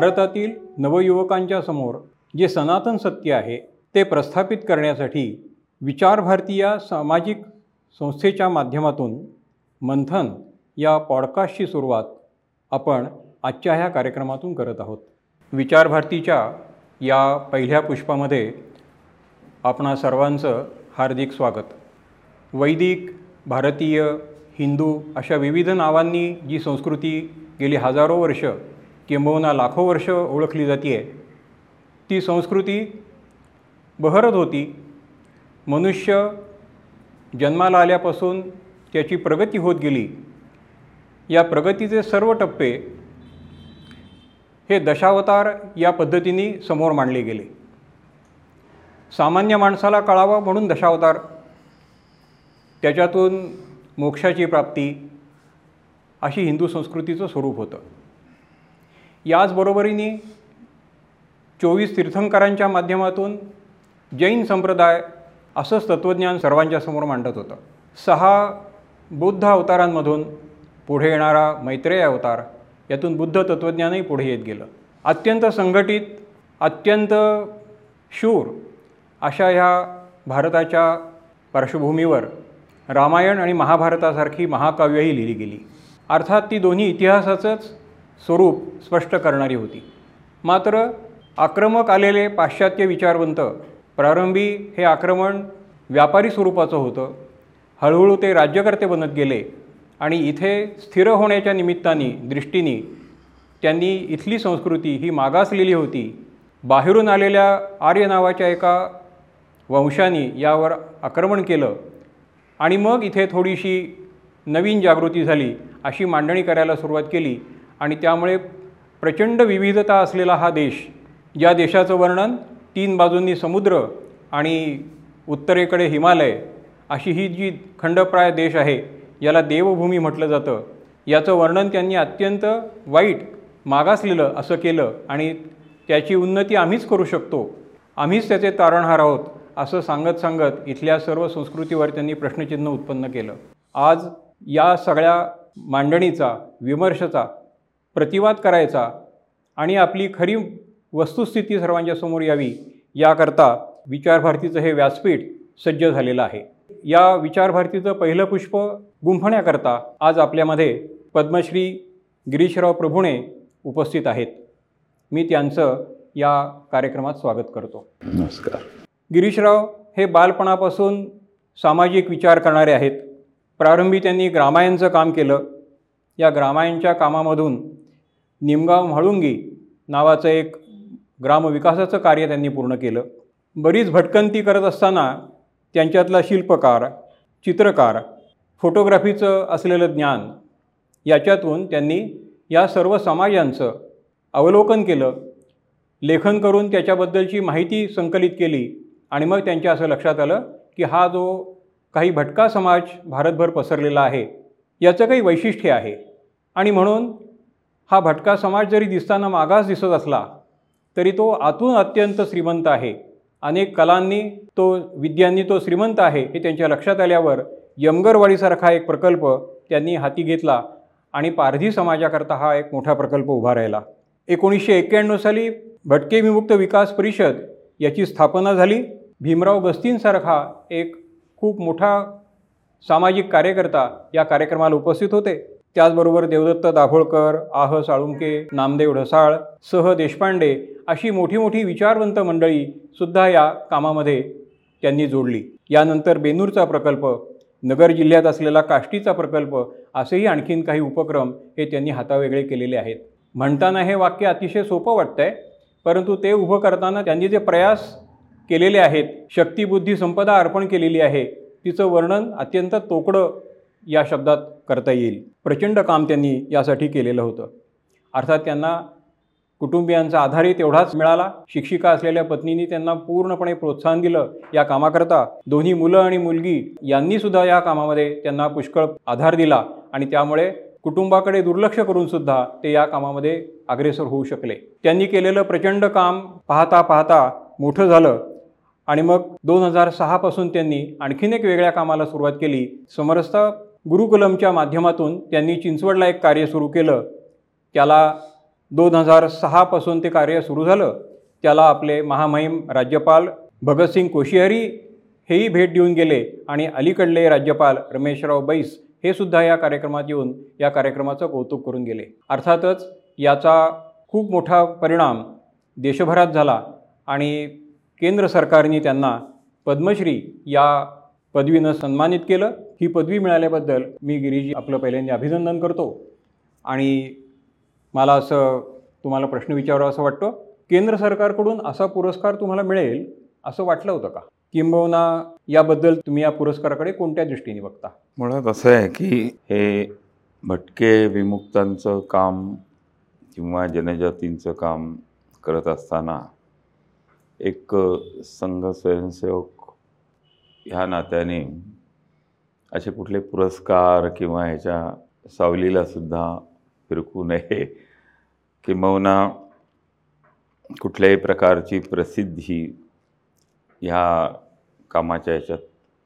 भारतातील नवयुवकांच्या समोर जे सनातन सत्य आहे ते प्रस्थापित करण्यासाठी विचारभारती या सामाजिक संस्थेच्या माध्यमातून मंथन या पॉडकास्टची सुरुवात आपण आजच्या ह्या कार्यक्रमातून करत आहोत. विचार भारतीच्या या पहिल्या पुष्पामध्ये आपणा सर्वांचं हार्दिक स्वागत. वैदिक भारतीय हिंदू अशा विविध नावांनी जी संस्कृती गेली हजारो वर्ष किंबहुना लाखो वर्ष ओळखली जाते आहे ती संस्कृती बहरत होती. मनुष्य जन्माला आल्यापासून त्याची प्रगती होत गेली. या प्रगतीचे सर्व टप्पे हे दशावतार या पद्धतीने समोर मांडले गेले. सामान्य माणसाला कळावं म्हणून दशावतार त्याच्यातून मोक्षाची प्राप्ती अशी हिंदू संस्कृतीचं स्वरूप होतं. याचबरोबरीने चोवीस तीर्थंकरांच्या माध्यमातून जैन संप्रदाय असंच तत्त्वज्ञान सर्वांच्या समोर मांडत होतं. सहा बुद्ध अवतारांमधून पुढे येणारा मैत्रेय अवतार यातून बुद्ध तत्त्वज्ञानही पुढे येत गेलं. अत्यंत संघटित अत्यंत शूर अशा ह्या भारताच्या पार्श्वभूमीवर रामायण आणि महाभारतासारखी महाकाव्यही लिहिली गेली. अर्थात ती दोन्ही इतिहासाचंच स्वरूप स्पष्ट करणारी होती. मात्र आक्रमक आलेले पाश्चात्य विचारवंत प्रारंभी हे आक्रमण व्यापारी स्वरूपाचं होतं. हळूहळू ते राज्यकर्ते बनत गेले आणि इथे स्थिर होण्याच्या निमित्ताने दृष्टीने त्यांनी इथली संस्कृती ही मागासलेली होती. बाहेरून आलेल्या आर्य नावाच्या एका वंशाने यावर आक्रमण केलं आणि मग इथे थोडीशी नवीन जागृती झाली अशी मांडणी करायला सुरुवात केली. आणि त्यामुळे प्रचंड विविधता असलेला हा देश या देशाचं वर्णन तीन बाजूंनी समुद्र आणि उत्तरेकडे हिमालय अशी ही जी खंडप्राय देश आहे याला देवभूमी म्हटलं जातं. याचं वर्णन त्यांनी अत्यंत वाईट मागासलेलं असं केलं आणि त्याची उन्नती आम्हीच करू शकतो. आम्हीच त्याचे तारणहार आहोत असं सांगत सांगत इथल्या सर्व संस्कृतीवर त्यांनी प्रश्नचिन्ह उत्पन्न केलं. आज या सगळ्या मांडणीचा विमर्शाचा प्रतिवाद करायचा आणि आपली खरी वस्तुस्थिती सर्वांच्या समोर यावी याकरता विचारभारतीचं हे व्यासपीठ सज्ज झालेलं आहे. या विचारभारतीचं पहिलं पुष्प गुंफण्याकरता आज आपल्यामध्ये पद्मश्री गिरीशराव प्रभुणे उपस्थित आहेत. मी त्यांचं या कार्यक्रमात स्वागत करतो. नमस्कार. गिरीशराव हे बालपणापासून सामाजिक विचार करणारे आहेत. प्रारंभी त्यांनी ग्रामायणचं काम केलं. या ग्रामायणच्या कामामधून निमगाव म्हाळुंगी नावाचं एक ग्रामविकासाचं कार्य त्यांनी पूर्ण केलं. बरीच भटकंती करत असताना त्यांच्यातला शिल्पकार चित्रकार फोटोग्राफीचं असलेलं ज्ञान याच्यातून त्यांनी या सर्व समाजांचं अवलोकन केलं. लेखन करून त्याच्याबद्दलची माहिती संकलित केली आणि मग त्यांच्या असं लक्षात आलं की हा जो काही भटका समाज भारतभर पसरलेला आहे याचं काही वैशिष्ट्य आहे. आणि म्हणून हा भटका समाज जरी दिसताना मागास दिसत असला तरी तो आतून अत्यंत श्रीमंत आहे. अनेक कलांनी तो विद्यांनी तो श्रीमंत आहे हे त्यांच्या लक्षात आल्यावर यमगरवाडीसारखा एक प्रकल्प त्यांनी हाती घेतला आणि पारधी समाजाकरता हा एक मोठा प्रकल्प उभा राहिला. एकोणीसशे एक्क्याण्णव साली भटके विमुक्त विकास परिषद याची स्थापना झाली. भीमराव बस्तींसारखा एक खूप मोठा सामाजिक कार्यकर्ता या कार्यक्रमाला उपस्थित होते. त्याचबरोबर देवदत्त दाभोळकर आह साळुंके नामदेव ढसाळ सह देशपांडे अशी मोठी मोठी विचारवंत मंडळीसुद्धा या कामामध्ये त्यांनी जोडली. यानंतर बेनूरचा प्रकल्प नगर जिल्ह्यात असलेला काष्टीचा प्रकल्प असेही आणखीन काही उपक्रम हे त्यांनी हातावेगळे केलेले आहेत. म्हणताना हे वाक्य अतिशय सोपं वाटतं आहे परंतु ते उभं करताना त्यांनी जे प्रयास केलेले आहेत शक्तिबुद्धी संपदा अर्पण केलेली आहे तिचं वर्णन अत्यंत तोकडं या शब्दात करता येईल. प्रचंड काम त्यांनी यासाठी केलेलं होतं. अर्थात त्यांना कुटुंबियांचा आधारही तेवढाच मिळाला. शिक्षिका असलेल्या पत्नीने त्यांना पूर्णपणे प्रोत्साहन दिलं या कामाकरता. दोन्ही मुलं आणि मुलगी यांनीसुद्धा या कामामध्ये त्यांना पुष्कळ आधार दिला आणि त्यामुळे कुटुंबाकडे दुर्लक्ष करून सुद्धा ते या कामामध्ये अग्रेसर होऊ शकले. त्यांनी केलेलं प्रचंड काम पाहता पाहता मोठं झालं आणि मग दोन हजार सहापासून त्यांनी आणखीन एक वेगळ्या कामाला सुरुवात केली. समरसता गुरुकुलमच्या माध्यमातून त्यांनी चिंचवडला एक कार्य सुरू केलं. त्याला दोन हजार सहापासून ते कार्य सुरू झालं. त्याला आपले महामहिम राज्यपाल भगतसिंग कोशियारी हेही भेट देऊन गेले आणि अलीकडले राज्यपाल रमेशराव बैस हे सुद्धा या कार्यक्रमात येऊन या कार्यक्रमाचं कौतुक करून गेले. अर्थातच याचा खूप मोठा परिणाम देशभरात झाला आणि केंद्र सरकारने त्यांना पद्मश्री या पदवीनं सन्मानित केलं. ही पदवी मिळाल्याबद्दल मी गिरीजी आपलं पहिल्यांदा अभिनंदन करतो. आणि मला असं तुम्हाला प्रश्न विचारावा असं वाटतं. केंद्र सरकारकडून असा पुरस्कार तुम्हाला मिळेल असं वाटलं होतं का? किंबहुना याबद्दल तुम्ही या पुरस्काराकडे कोणत्या दृष्टीने बघता? मुळात असं आहे की हे भटके विमुक्तांचं काम किंवा जनजातींचं काम करत असताना एक संघ स्वयंसेवक ह्या नात्याने असे कुठले पुरस्कार किंवा ह्याच्या सावलीला सुद्धा फिरकू नये. किंबहुना कुठल्याही प्रकारची प्रसिद्धी ह्या कामाच्या ह्याच्यात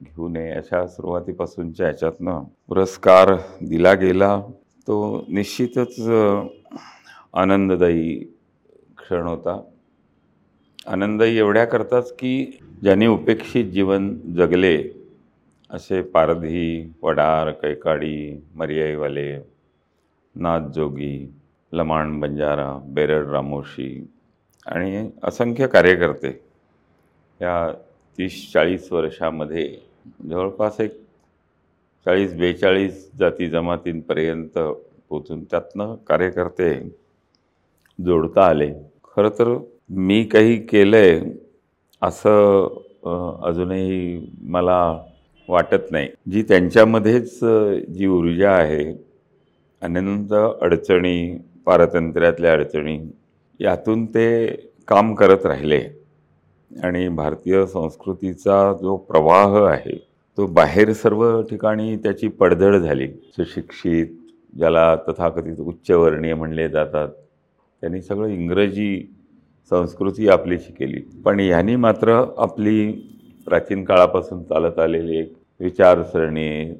घेऊ नये. अशा सुरुवातीपासूनच्या ह्याच्यातनं पुरस्कार दिला गेला. तो निश्चितच आनंददायी क्षण होता. आनंदही एवढ्याकरताच की ज्यांनी उपेक्षित जीवन जगले असे पारधी वडार कैकाडी मर्याईवाले नाथजोगी लमाण बंजारा बेरड रामोशी आणि असंख्य कार्यकर्ते या तीस चाळीस वर्षामध्ये जवळपास एक चाळीस बेचाळीस जाती जमातींपर्यंत पोचून त्यातनं कार्यकर्ते जोडता आले. खरं तर मी काही केलं आहे असं अजूनही मला वाटत नाही. जी त्यांच्यामध्येच जी ऊर्जा आहे अनंत अडचणी पारतंत्र्यातल्या अडचणी यातून ते काम करत राहिले. आणि भारतीय संस्कृतीचा जो प्रवाह आहे तो बाहेर सर्व ठिकाणी त्याची पडझड झाली. सुशिक्षित ज्याला तथाकथित उच्चवर्णीय म्हणले जातात त्यांनी सगळं इंग्रजी संस्कृती आपली शिकेली. पण ह्यांनी मात्र आपली प्राचीन काळापासून चालत आलेली एक विचारसरणी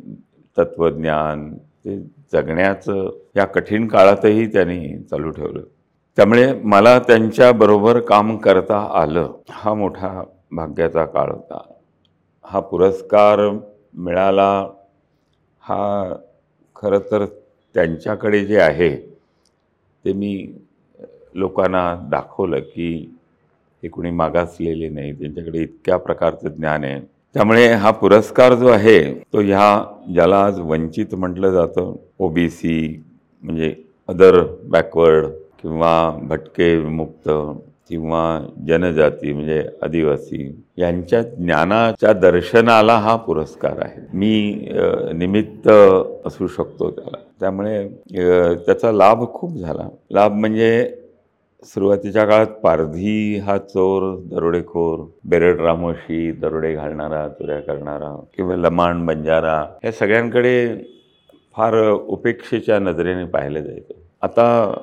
तत्त्वज्ञान ते जगण्याचं या कठीण काळातही त्यांनी चालू ठेवलं. त्यामुळे मला त्यांच्याबरोबर काम करता आलं. हा मोठा भाग्याचा काळ होता. हा पुरस्कार मिळाला हा खरं तर त्यांच्याकडे जे आहे ते मी लोकांना दाखवलं की हे कुणी मागासलेले नाही त्यांच्याकडे इतक्या प्रकारचं ज्ञान आहे. त्यामुळे हा पुरस्कार जो आहे तो ह्या ज्याला आज वंचित म्हटलं जातं ओ बी सी म्हणजे अदर बॅकवर्ड किंवा भटके विमुक्त किंवा जनजाती म्हणजे आदिवासी यांच्या ज्ञानाच्या दर्शनाला हा पुरस्कार आहे. मी निमित्त असू शकतो त्याला. त्यामुळे त्याचा लाभ खूप झाला. लाभ म्हणजे सुरुवातीच्या काळात पारधी हा चोर दरोडेखोर बेरड रामोशी दरोडे घालणारा चोऱ्या करणारा किंवा लमाण बंजारा या सगळ्यांकडे फार उपेक्षेच्या नजरेने पाहिलं जायचं. आता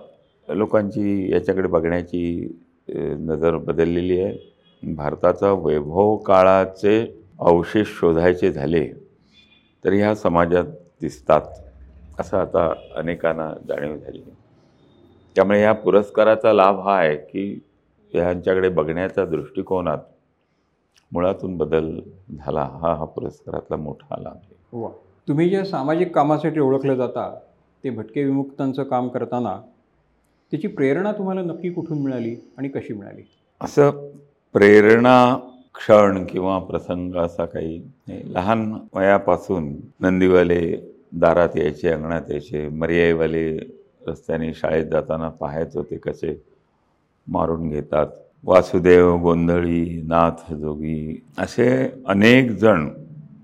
लोकांची याच्याकडे बघण्याची नजर बदललेली आहे. भारताचा वैभव काळाचे अवशेष शोधायचे झाले तर ह्या समाजात दिसतात असं आता अनेकांना जाणीव झाली. त्यामुळे ह्या पुरस्काराचा लाभ हा आहे की ह्यांच्याकडे बघण्याच्या दृष्टिकोनात मुळातून बदल झाला. हा हा पुरस्कारातला मोठा लाभ आहे. वा. तुम्ही ज्या सामाजिक कामासाठी ओळखलं जाता ते भटके विमुक्तांचं काम करताना त्याची प्रेरणा तुम्हाला नक्की कुठून मिळाली आणि कशी मिळाली? असं प्रेरणा क्षण किंवा प्रसंग असा काही नाही. लहान वयापासून नंदीवाले दारात यायचे अंगणात यायचे मर्याईवाले रस्त्याने शाळेत जाताना पाहायचो ते कसे मारून घेतात. वासुदेव गोंधळी नाथ जोगी असे अनेक जण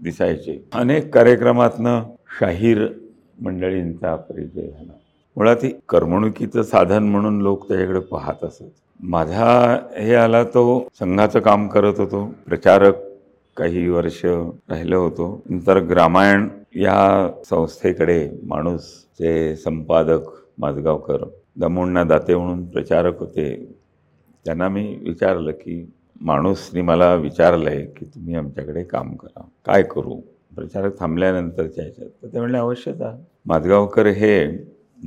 दिसायचे. अनेक कार्यक्रमातनं शाहीर मंडळींचा परिचय झाला. मुळात ही करमणुकीचं साधन म्हणून लोक त्याच्याकडे पाहत असत. माझा हे आला तो संघाचं काम करत होतो. प्रचारक काही वर्ष राहिलो होतो. नंतर ग्रामायण या संस्थेकडे माणूस जे संपादक माझगावकर दमोण्णा दाते म्हणून प्रचारक होते. त्यांना मी विचारलं की माणूसनी मला विचारलं आहे की तुम्ही आमच्याकडे काम करा. काय करू? प्रचारक थांबल्यानंतरच्या ह्याच्यात तर ते म्हणले आवश्यकता जा. माझगावकर हे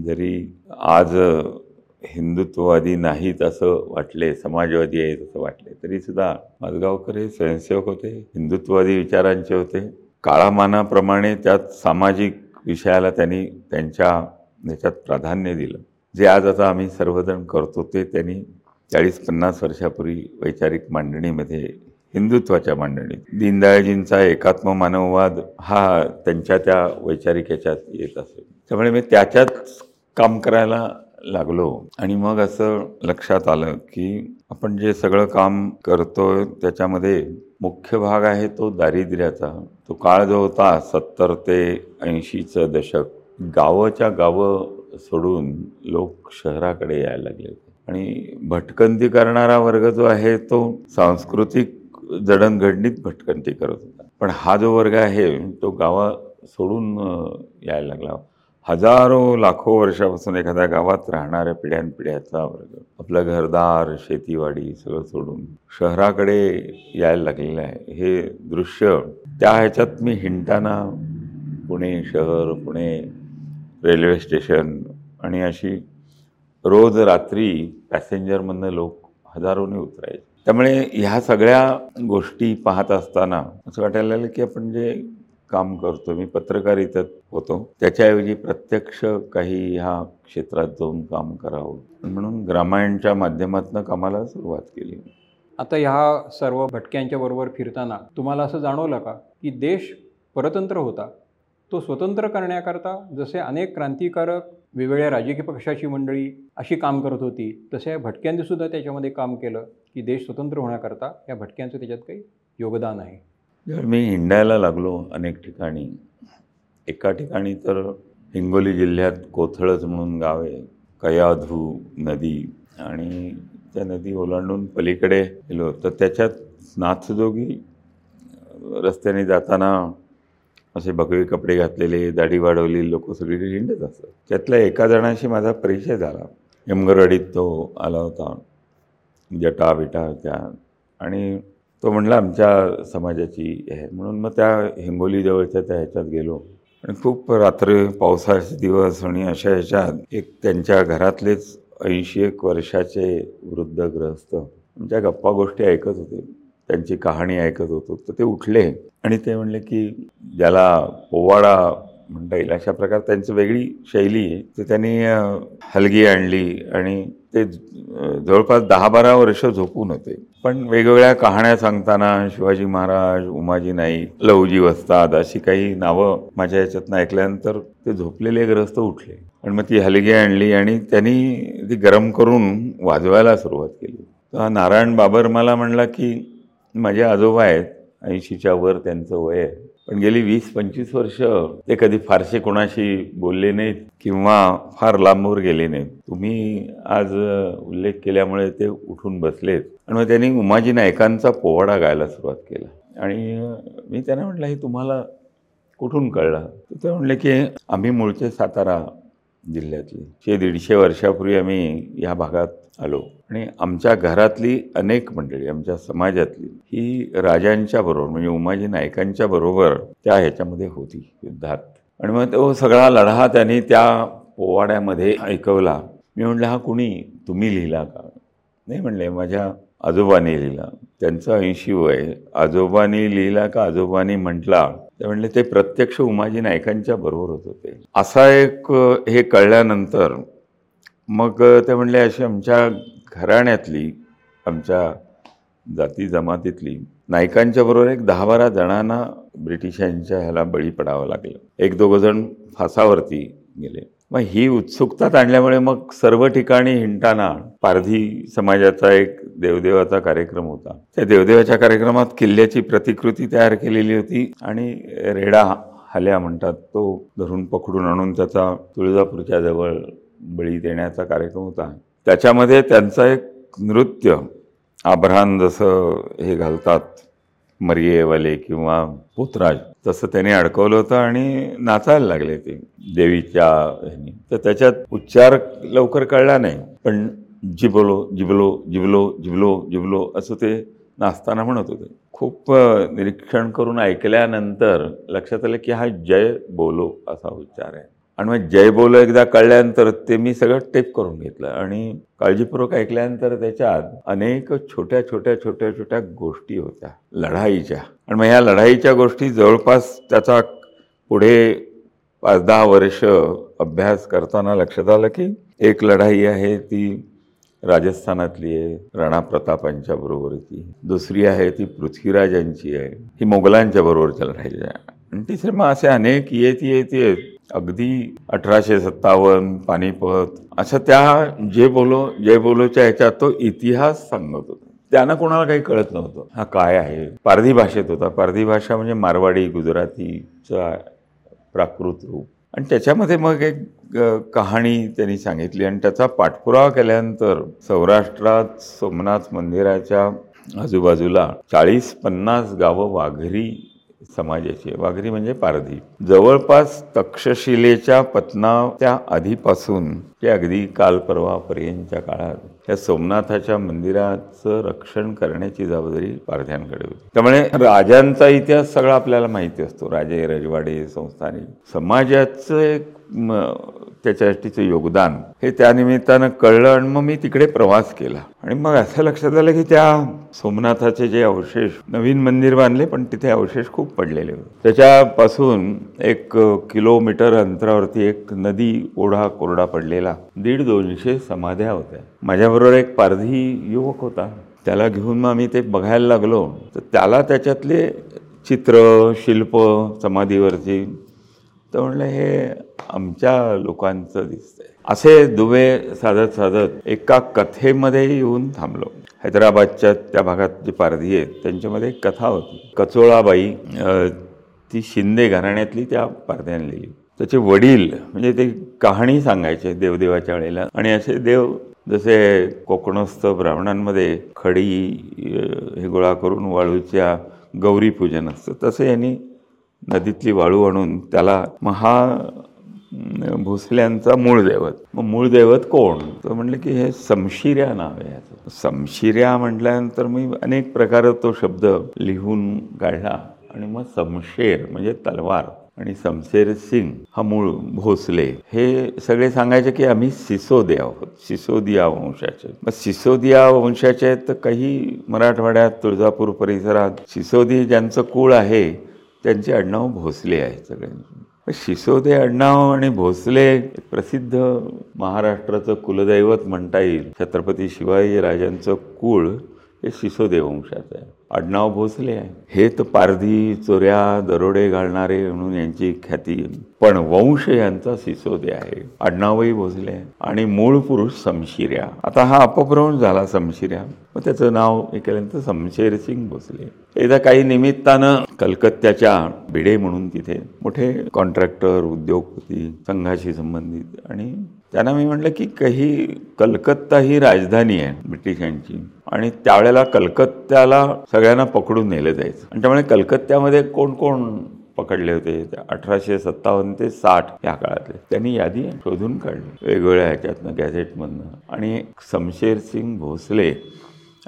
जरी आज हिंदुत्ववादी नाहीत असं वाटले समाजवादी आहेत असं वाटले तरीसुद्धा माझगावकर हे स्वयंसेवक होते हिंदुत्ववादी विचारांचे होते. काळामानाप्रमाणे त्यात सामाजिक विषयाला त्यांनी त्यांच्या याच्यात प्राधान्य दिलं. जे आज आता आम्ही सर्वजण करतो ते त्यांनी चाळीस पन्नास वर्षापूर्वी वैचारिक मांडणीमध्ये हिंदुत्वाच्या मांडणीत. दीनदयाळजींचा एकात्म मानववाद हा त्यांच्या त्या वैचारिक याच्यात येत असेल त्यामुळे मी त्याच्यात काम करायला लागलो. आणि मग असं लक्षात आलं की आपण जे सगळं काम करतोय त्याच्यामध्ये मुख्य भाग आहे तो दारिद्र्याचा. तो काळ जो होता सत्तर ते ऐंशीचं दशक गावाच्या गावं सोडून लोक शहराकडे यायला लागले. आणि भटकंती करणारा वर्ग जो आहे तो सांस्कृतिक जडणघडणीत भटकंती करत होता. पण हा जो वर्ग आहे तो गावा सोडून यायला लागला. हजारो लाखो वर्षापासून एखाद्या गावात राहणाऱ्या पिढ्यानपिढ्याचा वर्ग. आपलं घरदार शेतीवाडी सगळं सोडून शहराकडे यायला लागलेलं आहे. हे दृश्य त्या ह्याच्यात मी हिंटाना पुणे शहर पुणे रेल्वे स्टेशन आणि अशी रोज रात्री पॅसेंजरमधनं लोक हजारोने उतरायचे. त्यामुळे ह्या सगळ्या गोष्टी पाहत असताना असं वाटायला लागलं की आपण जे काम करतो मी पत्रकारितेत होतो त्याच्याऐवजी प्रत्यक्ष काही ह्या क्षेत्रात जाऊन काम करावं. म्हणून ग्रामायणच्या माध्यमातून कामाला सुरुवात केली. आता ह्या सर्व भटक्यांच्या बरोबर फिरताना तुम्हाला असं जाणवलं का की देश परतंत्र होता? तो स्वतंत्र करण्याकरता जसे अनेक क्रांतिकारक वेगवेगळ्या राजकीय पक्षाची मंडळी अशी काम करत होती तसे या भटक्यांनी सुद्धा त्याच्यामध्ये काम केलं की देश स्वतंत्र होण्याकरता या भटक्यांचं त्याच्यात काही योगदान आहे. जर मी हिंडायला लागलो अनेक ठिकाणी एका ठिकाणी तर हिंगोली जिल्ह्यात कोथळच म्हणून गाव आहे कयाधू नदी आणि त्या नदी ओलांडून पलीकडे गेलो तर त्याच्यात नाथजोगी रस्त्याने जाताना असे भगवे कपडे घातलेले दाढी वाढवलेली लोक सगळीकडे हिंडत असतात. त्यातल्या एका जणाशी माझा परिचय झाला. यमगरवाडीत तो आला होता. जटा बिटा त्या. आणि तो म्हणला आमच्या समाजाची आहे म्हणून मग त्या हिंगोलीजवळच्या त्या ह्याच्यात गेलो. आणि खूप रात्र पावसाचे दिवस आणि अशा ह्याच्यात एक त्यांच्या घरातलेच ऐंशी एक वर्षाचे वृद्ध ग्रहस्थ. आमच्या गप्पा गोष्टी ऐकत होते. त्यांची कहाणी ऐकत होतो. तर ते उठले आणि ते म्हणले की ज्याला पोवाडा म्हणता येईल अशा प्रकारे त्यांची वेगळी शैली आहे. तर त्यांनी हलगी आणली आणि ते जवळपास दहा बारा वर्ष झोपून होते. पण वेगवेगळ्या कहाण्या सांगताना शिवाजी महाराज उमाजी नाईक लवजी वस्ताद अशी काही नावं माझ्या याच्यातनं ऐकल्यानंतर ते झोपलेले ग्रस्त उठले. आणि मग ती हलगी आणली आणि त्यांनी ती गरम करून वाजवायला सुरुवात केली. तर नारायण बाबर मला म्हणला की माझे आजोबा आहेत ऐंशीच्या वर त्यांचं वय आहे. पण गेली वीस पंचवीस वर्ष ते कधी फारसे कोणाशी बोलले नाहीत किंवा फार लांबवर गेले नाहीत. तुम्ही आज उल्लेख केल्यामुळे ते उठून बसलेत. आणि मग त्यांनी उमाजी नायकांचा पोवाडा गायला सुरुवात केला. आणि मी त्यांना म्हटलं हे तुम्हाला कुठून कळलं? तर ते म्हणले की आम्ही मूळचे सातारा जिल्ह्यातली. शे दीडशे वर्षापूर्वी आम्ही या भागात आलो. आणि आमच्या घरातली अनेक मंडळी आमच्या समाजातली ही राजांच्या बरोबर म्हणजे उमाजी नायकांच्या बरोबर त्या ह्याच्यामध्ये होती युद्धात. आणि मग तो सगळा लढा त्यांनी त्या पोवाड्यामध्ये ऐकवला. मी म्हटलं हा कुणी? तुम्ही लिहिला का? नाही म्हणले माझ्या आजोबाने लिहिला. त्यांचं ऐंशी वय आजोबानी लिहिला का? आजोबानी म्हटला ते म्हणले ते प्रत्यक्ष उमाजी नायकांच्या बरोबर होत होते असा एक हे कळल्यानंतर मग ते म्हणले अशी आमच्या घराण्यातली आमच्या जाती जमातीतली नायकांच्या बरोबर एक दहा बारा जणांना ब्रिटिशांच्या ह्याला बळी पडावं लागलं. एक दोघं जण फासावरती गेले. मग ही उत्सुकता आणल्यामुळे मग सर्व ठिकाणी हिंटाना पारधी समाजाचा एक देवदेवाचा कार्यक्रम होता. त्या देवदेवाच्या कार्यक्रमात किल्ल्याची प्रतिकृती तयार केलेली होती आणि रेडा हाल्या म्हणतात तो धरून पकडून आणून त्याचा तुळजापूरच्या जवळ बळी देण्याचा कार्यक्रम होता. त्याच्यामध्ये त्यांचं एक नृत्य आभ्रान जसं हे घालतात मरियेवाले किंवा पुतराज तसं त्याने अडकवलं होतं आणि नाचायला लागले ते देवीच्या ह्यानी. तर त्याच्यात उच्चार लवकर कळला नाही. पण जिबलो जिबलो जिबलो जिबलो जिबलो असं ते नाचताना म्हणत होते. खूप निरीक्षण करून ऐकल्यानंतर लक्षात आलं की हा जय बोलो असा उच्चार आहे. आणि मग जय बोल एकदा कळल्यानंतर ते मी सगळं टेप करून घेतलं. आणि काळजीपूर्वक ऐकल्यानंतर त्याच्यात अनेक छोट्या छोट्या छोट्या छोट्या गोष्टी होत्या. लढाईच्या. आणि मग ह्या लढाईच्या गोष्टी जवळपास त्याचा पुढे पाच दहा वर्ष अभ्यास करताना लक्षात आलं की एक लढाई आहे ती राजस्थानातली आहे राणा प्रतापांच्या बरोबरची दुसरी आहे ती पृथ्वीराजांची आहे. ही मोगलांच्या बरोबरच्या लढाई आहे आणि तिसरे मग असे अनेक येत येत येत अगदी अठराशे सत्तावन्न पानिपत अशा त्या जे बोलो जय बोलोच्या ह्याच्यात तो इतिहास सांगत होता. त्यांना कोणाला काही कळत नव्हतं. हा काय आहे? पारधी भाषेत होता. पारधी भाषा म्हणजे मारवाडी गुजरातीचा प्राकृत रूप. आणि त्याच्यामध्ये मग एक कहाणी त्यांनी सांगितली आणि त्याचा पाठपुरावा केल्यानंतर सौराष्ट्रात सोमनाथ मंदिराच्या आजूबाजूला चाळीस पन्नास गावं वाघरी समाजाचे. वाघरी म्हणजे पारधी. जवळपास तक्षशिलेच्या पत्नाच्या आधीपासून ते अगदी काल परवापर्यंतच्या काळात या सोमनाथाच्या मंदिराचं रक्षण करण्याची जबाबदारी पारध्यांकडे होती. त्यामुळे राजांचा इतिहास सगळा आपल्याला माहिती असतो. राजे रजवाडे संस्थानिक. समाजाचं एक त्याच्यासाठीचं योगदान. हे त्यानिमित्तानं कळलं आणि मग मी तिकडे प्रवास केला. आणि मग असं लक्षात आलं की त्या सोमनाथाचे जे अवशेष नवीन मंदिर बांधले पण तिथे अवशेष खूप पडलेले होते. त्याच्यापासून एक किलोमीटर अंतरावरती एक नदी ओढा कोरडा पडलेला. दीड दोनशे समाध्या होत्या. माझ्याबरोबर एक पारधी युवक होता. त्याला घेऊन मग आम्ही ते बघायला लागलो. तर त्याला त्याच्यातले चित्र शिल्प समाधीवरची तर म्हणलं हे आमच्या लोकांचं दिसतंय. असे दुवे साधत साधत एका कथेमध्ये येऊन थांबलो. हैदराबादच्या त्या भागात जे पारधी आहेत त्यांच्यामध्ये एक कथा होती. कचोळाबाई ती शिंदे घराण्यातली त्या पारध्याने लिहिली. त्याचे वडील म्हणजे ते कहाणी सांगायचे देवदेवाच्या वेळेला. आणि असे देव जसे कोकणस्थ ब्राह्मणांमध्ये खडी हे गोळा करून वाळूच्या गौरी पूजन असतं तसं यांनी नदीतली वाळू आणून त्याला महा भोसल्यांचा मूळ दैवत मग मूळ दैवत कोण? तर म्हणलं की हे समशिर्या नाव आहे याचं. समशिर्या म्हटल्यानंतर मी अनेक प्रकार तो शब्द लिहून काढला आणि मग समशेर म्हणजे तलवार आणि समशेर सिंग हा मूळ भोसले. हे सगळे सांगायचे की आम्ही सिसोदिया आहोत सिसोदिया वंशाचे. मग सिसोदिया वंशाचे आहेत तर काही मराठवाड्यात तुळजापूर परिसरात सिसोदी ज्यांचं कुळ आहे त्यांचे आडनाव भोसले आहे सगळ्यांचे. शिसोदे आडनाव आणि भोसले प्रसिद्ध महाराष्ट्राचं कुलदैवत म्हणता येईल. छत्रपती शिवाजी राजांचं कुळ हे सिसोदे वंशाचं आहे. आडनाव भोसले आहे. हे तर पारधी चोऱ्या दरोडे घालणारे म्हणून यांची ख्याती. पण वंश यांचा सिसोदे आहे. आडनावही भोसले आहे. आणि मूळ पुरुष समशिर्या. आता हा अपभ्रंश झाला समशिर्या. मग त्याचं नाव हे केल्यानंतर समशेर सिंग भोसले. एकदा काही निमित्तानं कलकत्त्याच्या भिडे म्हणून तिथे मोठे कॉन्ट्रॅक्टर उद्योगपती संघाशी संबंधित आणि त्यांना मी म्हटलं की काही कलकत्ता ही राजधानी आहे ब्रिटिशांची. आणि त्यावेळेला कलकत्त्याला सगळ्यांना पकडून नेलं जायचं. आणि त्यामुळे कलकत्त्यामध्ये कोण कोण पकडले होते? अठराशे सत्तावन्न ते साठ या काळातले. त्यांनी यादी शोधून काढली. वेगवेगळ्या ह्याच्यातनं गॅझेटमधनं. आणि समशेर सिंग भोसले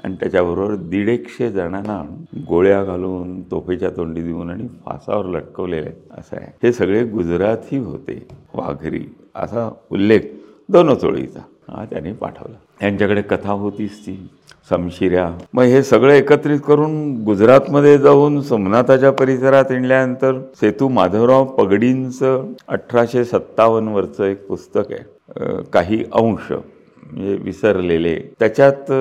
आणि त्याच्याबरोबर दीड एकशे जणांना गोळ्या घालून तोफेच्या तोंडी देऊन आणि फासावर लटकवलेले असं आहे. हे सगळे गुजराती होते वाघरी. असा उल्लेख दोनच ओळीचा हा त्याने पाठवला. त्यांच्याकडे कथा होतीच ती समशिऱ्या. मग हे सगळं एकत्रित करून गुजरातमध्ये जाऊन सोमनाथाच्या परिसरात येण्यानंतर सेतू माधवराव पगडींचं अठराशे सत्तावन्नवरचं एक पुस्तक आहे. काही अंश म्हणजे विसरलेले. त्याच्यात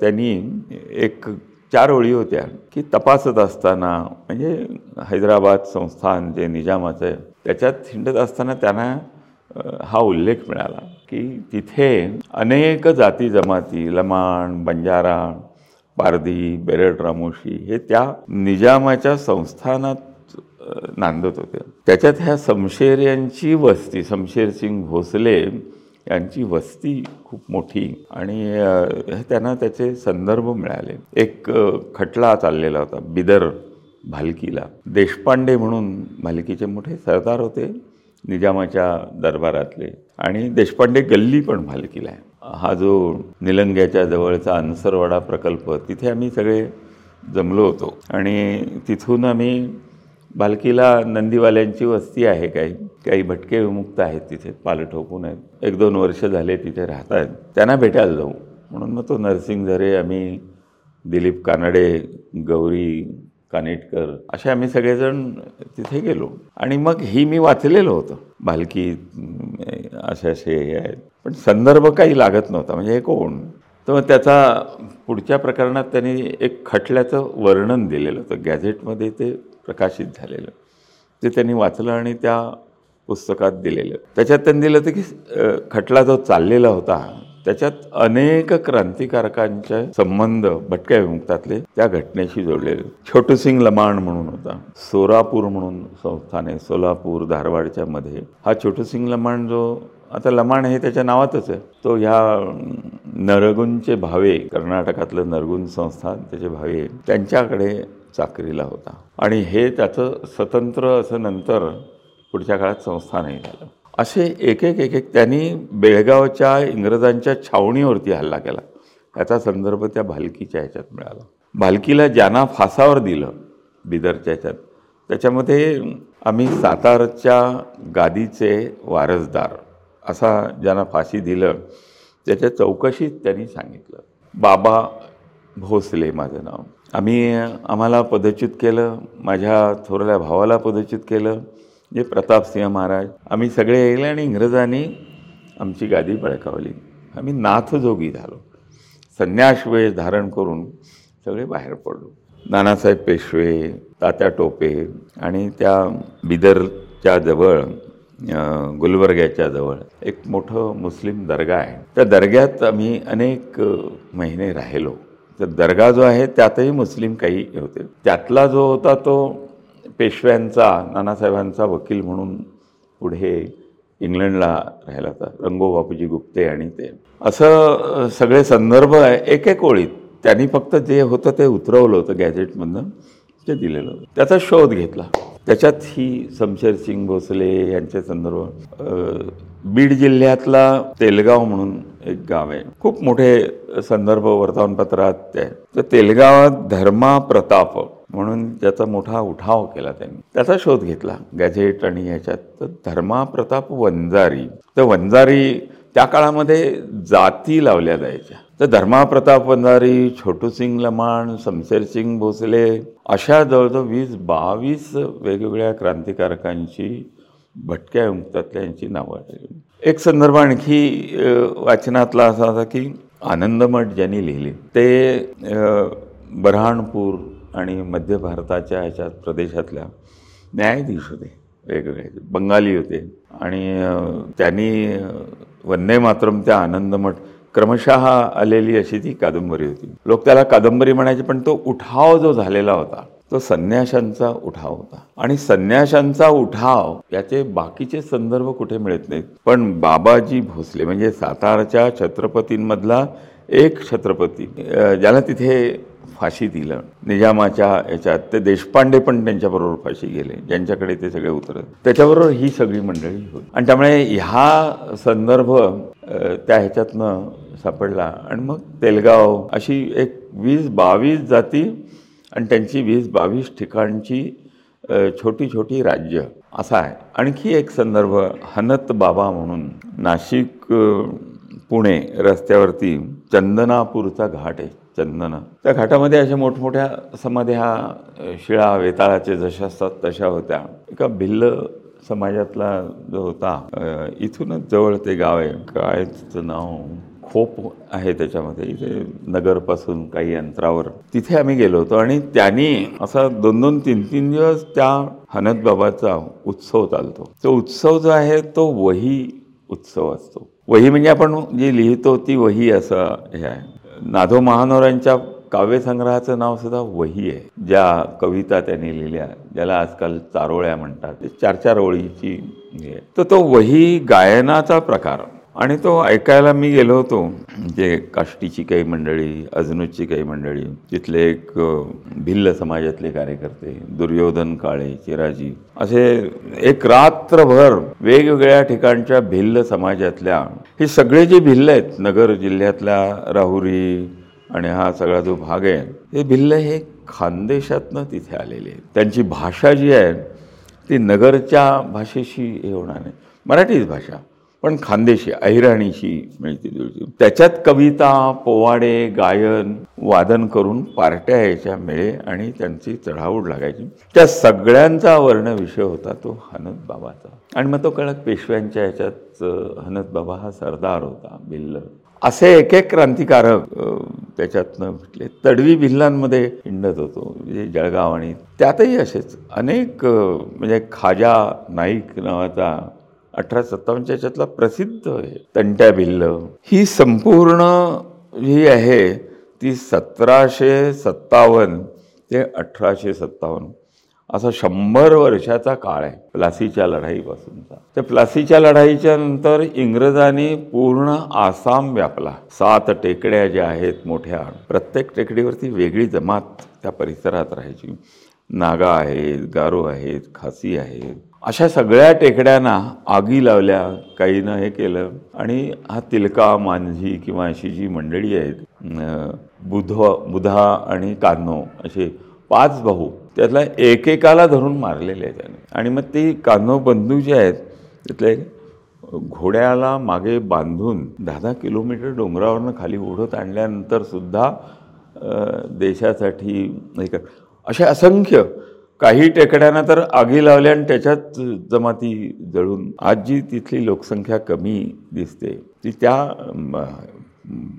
त्यांनी एक चार ओळी होत्या की तपासत असताना म्हणजे हैदराबाद संस्थान जे निजामाचं आहे त्याच्यात हिंडत असताना त्यांना हा उल्लेख मिळाला की तिथे अनेक जाती जमाती लमाण बंजारा पारधी बेरड रामोशी हे त्या निजामाच्या संस्थानात नांदत होते. त्याच्यात ह्या समशेर यांची वस्ती समशेर सिंग भोसले यांची वस्ती खूप मोठी आणि त्यांना त्याचे संदर्भ मिळाले. एक खटला चाललेला होता बिदर. भालकीला. देशपांडे म्हणून भालकीचे मोठे सरदार होते निजामाच्या दरबारातले. आणि देशपांडे गल्ली पण भालकीला आहे. हा जो निलंग्याच्या जवळचा अनसरवाडा प्रकल्प तिथे आम्ही सगळे जमलो होतो. आणि तिथून आम्ही भालकीला नंदीवाल्यांची वस्ती आहे काही काही भटके विमुक्त आहेत तिथे पाल ठोकून आहेत. एक दोन वर्ष झाले तिथे राहत आहेत त्यांना भेटायला जाऊ. म्हणून मग तो नरसिंग झरे आम्ही दिलीप कानडे गौरी कानेटकर असे आम्ही सगळेजण तिथे गेलो. आणि मग ही मी वाचलेलं होतं. भालकी असे असे हे आहेत. पण संदर्भ काही लागत नव्हता म्हणजे हे कोण? तर मग त्याचा पुढच्या प्रकरणात त्यांनी एक खटल्याचं वर्णन दिलेलं होतं. गॅझेटमध्ये ते प्रकाशित झालेलं. ते त्यांनी वाचलं आणि त्या पुस्तकात दिलेलं. त्याच्यात त्यांनी दिलं होतं की खटला जो चाललेला होता त्याच्यात अनेक क्रांतिकारकांचे संबंध भटक्या विमुक्तातले त्या घटनेशी जोडलेले. छोटूसिंग लमाण म्हणून होता सोलापूर म्हणून संस्थान आहे सोलापूर धारवाडच्या मध्ये. हा छोटूसिंग लमाण जो आता लमाण हे त्याच्या नावातच आहे. तो ह्या नरगुंचे भावे कर्नाटकातलं नरगुण संस्थान त्याचे भावे त्यांच्याकडे चाकरीला होता. आणि हे त्याचं स्वतंत्र असं नंतर पुढच्या काळात संस्थानही झालं. असे एक एक एक एक त्यांनी बेळगावच्या इंग्रजांच्या छावणीवरती हल्ला केला. त्याचा संदर्भ त्या भालकीच्या ह्याच्यात मिळाला. भालकीला ज्यांना फासावर दिलं बिदरच्या ह्याच्यात त्याच्यामध्ये आम्ही सातारच्या गादीचे वारसदार असा ज्यांना फाशी दिलं त्याच्या चौकशीत त्यांनी सांगितलं बाबा भोसले माझं नाव. आम्ही आम्हाला पदच्युत केलं माझ्या थोरल्या भावाला पदच्युत केलं जे प्रतापसिंह महाराज आम्ही सगळे येले आणि इंग्रजांनी आमची गादी बळकावली आम्ही नाथजोगी झालो. संन्यास वेळ धारण करून सगळे बाहेर पडलो. नानासाहेब पेशवे तात्या टोपे आणि त्या बिदरच्या जवळ गुलबर्ग्याच्या जवळ एक मोठं मुस्लिम दर्गा आहे. त्या दर्ग्यात आम्ही अनेक महिने राहिलो. तर दर्गा जो आहे त्यातही मुस्लिम काही होते. त्यातला जो होता तो पेशव्यांचा नानासाहेबांचा वकील म्हणून पुढे इंग्लंडला राहिला होता. रंगो बापूजी गुप्ते आणि ते. असं सगळे संदर्भ आहे. एक एक ओळीत त्यांनी फक्त जे होतं ते उतरवलं होतं गॅजेटमधनं ते दिलेलं होतं. त्याचा शोध घेतला. त्याच्यात ही समशेर सिंग भोसले यांचे संदर्भ. बीड जिल्ह्यातला तेलगाव म्हणून एक गाव आहे. खूप मोठे संदर्भ वर्तमानपत्रात ते तर तेलगावात धर्मा प्रताप म्हणून त्याचा मोठा उठाव केला त्यांनी. त्याचा शोध घेतला. गॅझेट आणि ह्याच्यात तर धर्मा प्रताप वंजारी. तर वंजारी त्या काळामध्ये जाती लावल्या जायच्या. तर धर्मा प्रताप वंजारी छोटूसिंग लमाण शमशेरसिंग भोसले अशा जवळजवळ वीस बावीस वेगवेगळ्या क्रांतिकारकांची भटक्या विमुक्तातल्या यांची नावं एक संदर्भ आणखी वाचनातला असा होता की आनंदमठ ज्यांनी लिहिले ते बऱ्हाणपूर आणि मध्य भारताच्या ह्याच्यात प्रदेशातल्या न्यायाधीश होते वेगवेगळे. बंगाली होते. आणि त्यांनी वंदे मातरम त्या आनंदमठ क्रमशः आलेली अशी ती कादंबरी होती. लोक त्याला कादंबरी म्हणायचे पण तो उठाव जो झालेला होता तो संन्याशांचा उठाव होता. आणि संन्याशांचा उठाव याचे बाकीचे संदर्भ कुठे मिळत नाहीत. पण बाबाजी भोसले म्हणजे सातारच्या छत्रपतींमधला एक छत्रपती ज्याला तिथे फाशी दिलं. निजामाच्या याच्यात ते देशपांडे पण त्यांच्याबरोबर फाशी गेले. ज्यांच्याकडे ते सगळे उतरत. त्याच्याबरोबर ही सगळी मंडळी होती. आणि त्यामुळे ह्या संदर्भ त्या ह्याच्यातनं सापडला. आणि मग तेलगाव अशी एक वीस बावीस जाती आणि त्यांची वीस बावीस ठिकाणची छोटी छोटी राज्य असा आहे. आणखी एक संदर्भ हनत बाबा म्हणून नाशिक पुणे रस्त्यावरती चंदनापूरचा घाट आहे. चंदना. त्या घाटामध्ये अशा मोठमोठ्या समाध्या शिळा वेताळाचे जशा असतात तशा होत्या. एका भिल्ल समाजातला जो होता इथूनच जवळ ते गाव आहे. काय तिचं नाव खोप आहे त्याच्यामध्ये. इथे नगरपासून काही अंतरावर तिथे आम्ही गेलो होतो आणि त्यांनी असा दोन दोन तीन तीन दिवस त्या हनत बाबाचा उत्सव चालतो. तो उत्सव जो आहे तो वही उत्सव असतो. वही म्हणजे आपण जी लिहितो ती वही असं हे आहे. नाधो महानोरांच्या काव्यसंग्रहाचं नाव सुद्धा वही आहे ज्या कविता त्यांनी लिहिल्या ज्याला आजकाल चारोळ्या म्हणतात. चार चार ओळीची तर तो वही गायनाचा प्रकार. आणि तो ऐकायला मी गेलो होतो जे काष्टीची काही मंडळी अजनूजची काही मंडळी तिथले एक भिल्ल समाजातले कार्यकर्ते दुर्योधन काळे चिराजी असे एक रात्रभर वेगवेगळ्या ठिकाणच्या भिल्ल समाजातल्या हे सगळे जे भिल्ल आहेत नगर जिल्ह्यातल्या राहुरी आणि हा सगळा जो भाग आहे हे भिल्ल हे खानदेशातनं तिथे आलेले आहेत. त्यांची भाषा जी आहे ती नगरच्या भाषेशी हे होणार नाही. मराठीच भाषा. पण खानदेशी अहिराणीशी मिळती जुळती त्याच्यात कविता पोवाडे गायन वादन करून पार्ट्या यायच्या मिळे आणि त्यांची चढावड लागायची. त्या सगळ्यांचा वर्ण विषय होता तो हनत बाबाचा. आणि मग तो कळत पेशव्यांच्या ह्याच्यात हनत बाबा हा सरदार होता भिल्ल. असे एक एक क्रांतिकारक त्याच्यातनं भेटले तडवी भिल्लांमध्ये हिंडत होतो म्हणजे जळगाव आणि त्यातही असेच अनेक म्हणजे खाजा नाईक नावाचा अठरा सत्तावन्नच्या याच्यातला प्रसिद्ध आहे. तंट्या भिल्ल ही संपूर्ण जी आहे ती सतराशे सत्तावन्न ते अठराशे सत्तावन्न. असा शंभर वर्षाचा काळ आहे प्लासीच्या लढाईपासूनचा. त्या प्लासीच्या लढाईच्या नंतर इंग्रजांनी पूर्ण आसाम व्यापला. सात टेकड्या ज्या आहेत मोठ्या प्रत्येक टेकडीवरती वेगळी जमात त्या परिसरात राहायची. नागा आहेत गारो आहेत खासी आहेत. अशा सगळ्या टेकड्यांना आगी लावल्या काहीनं हे केलं. आणि हा तिलका मांझी किंवा अशी जी मंडळी आहेत बुध बुधा आणि कान्हो असे पाच भाऊ त्यातला एकेकाला धरून मारलेले आहेत त्याने. आणि मग ती कान्हो बंधू जे आहेत तिथले घोड्याला मागे बांधून दहा दहा किलोमीटर डोंगरावरनं खाली ओढत आणल्यानंतर सुद्धा देशासाठी असे असंख्य काही टेकड्यांना तर आगी लावल्या आणि त्याच्यात जमाती जळून आज जी तिथली लोकसंख्या कमी दिसते. ती त्या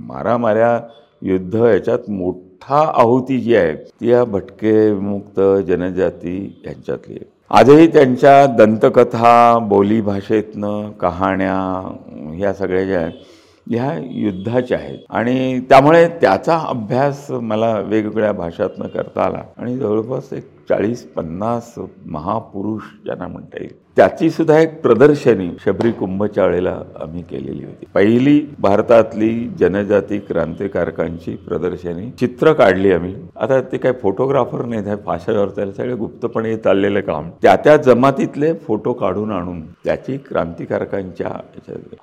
मारामाऱ्या युद्ध याच्यात मोठा आहुती जी आहे ती या भटके जनजाती यांच्यातली आहे. आजही त्यांच्या दंतकथा बोलीभाषेतनं कहाण्या ह्या सगळ्या ज्या आहेत ह्या युद्धाच्या आहेत. आणि त्यामुळे त्याचा अभ्यास मला वेगवेगळ्या भाषातनं करता आला. आणि जवळपास एक चाळीस पन्नास महापुरुष ज्यांना म्हणता येईल. त्याची सुद्धा एक प्रदर्शनी शबरी कुंभच्या वेळेला आम्ही केलेली होती. पहिली भारतातली जनजाती क्रांतिकारकांची प्रदर्शनी चित्र काढली आम्ही. आता ते काय फोटोग्राफर नाही आहे फाशावर त्याला सगळे गुप्तपणे चाललेलं काम. त्या त्या जमातीतले फोटो काढून आणून त्याची क्रांतिकारकांच्या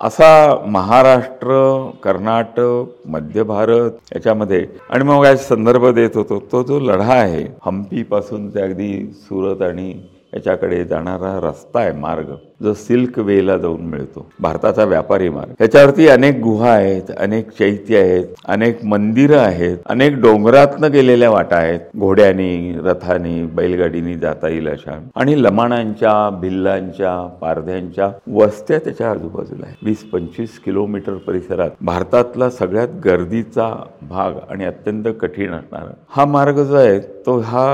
असा महाराष्ट्र कर्नाटक मध्य भारत याच्यामध्ये आणि मग काय संदर्भ देत होतो तो जो लढा आहे हम्पीपासून ते अगदी सुरत आणि याच्याकडे जाणारा रस्ता आहे मार्ग. जो सिल्क वेला जाऊन मिळतो भारताचा व्यापारी मार्ग. त्याच्यावरती अनेक गुहा आहेत अनेक चैत्य आहेत अनेक मंदिरं आहेत अनेक डोंगरातनं गेलेल्या वाटा आहेत. घोड्यानी रथानी बैलगाडीनी जाता येईल अशा. आणि लमाणांच्या भिल्लांच्या पारध्यांच्या वस्त्या त्याच्या आजूबाजूला आहे वीस पंचवीस किलोमीटर परिसरात भारतातला सगळ्यात गर्दीचा भाग आणि अत्यंत कठीण असणारा हा मार्ग जो आहे तो हा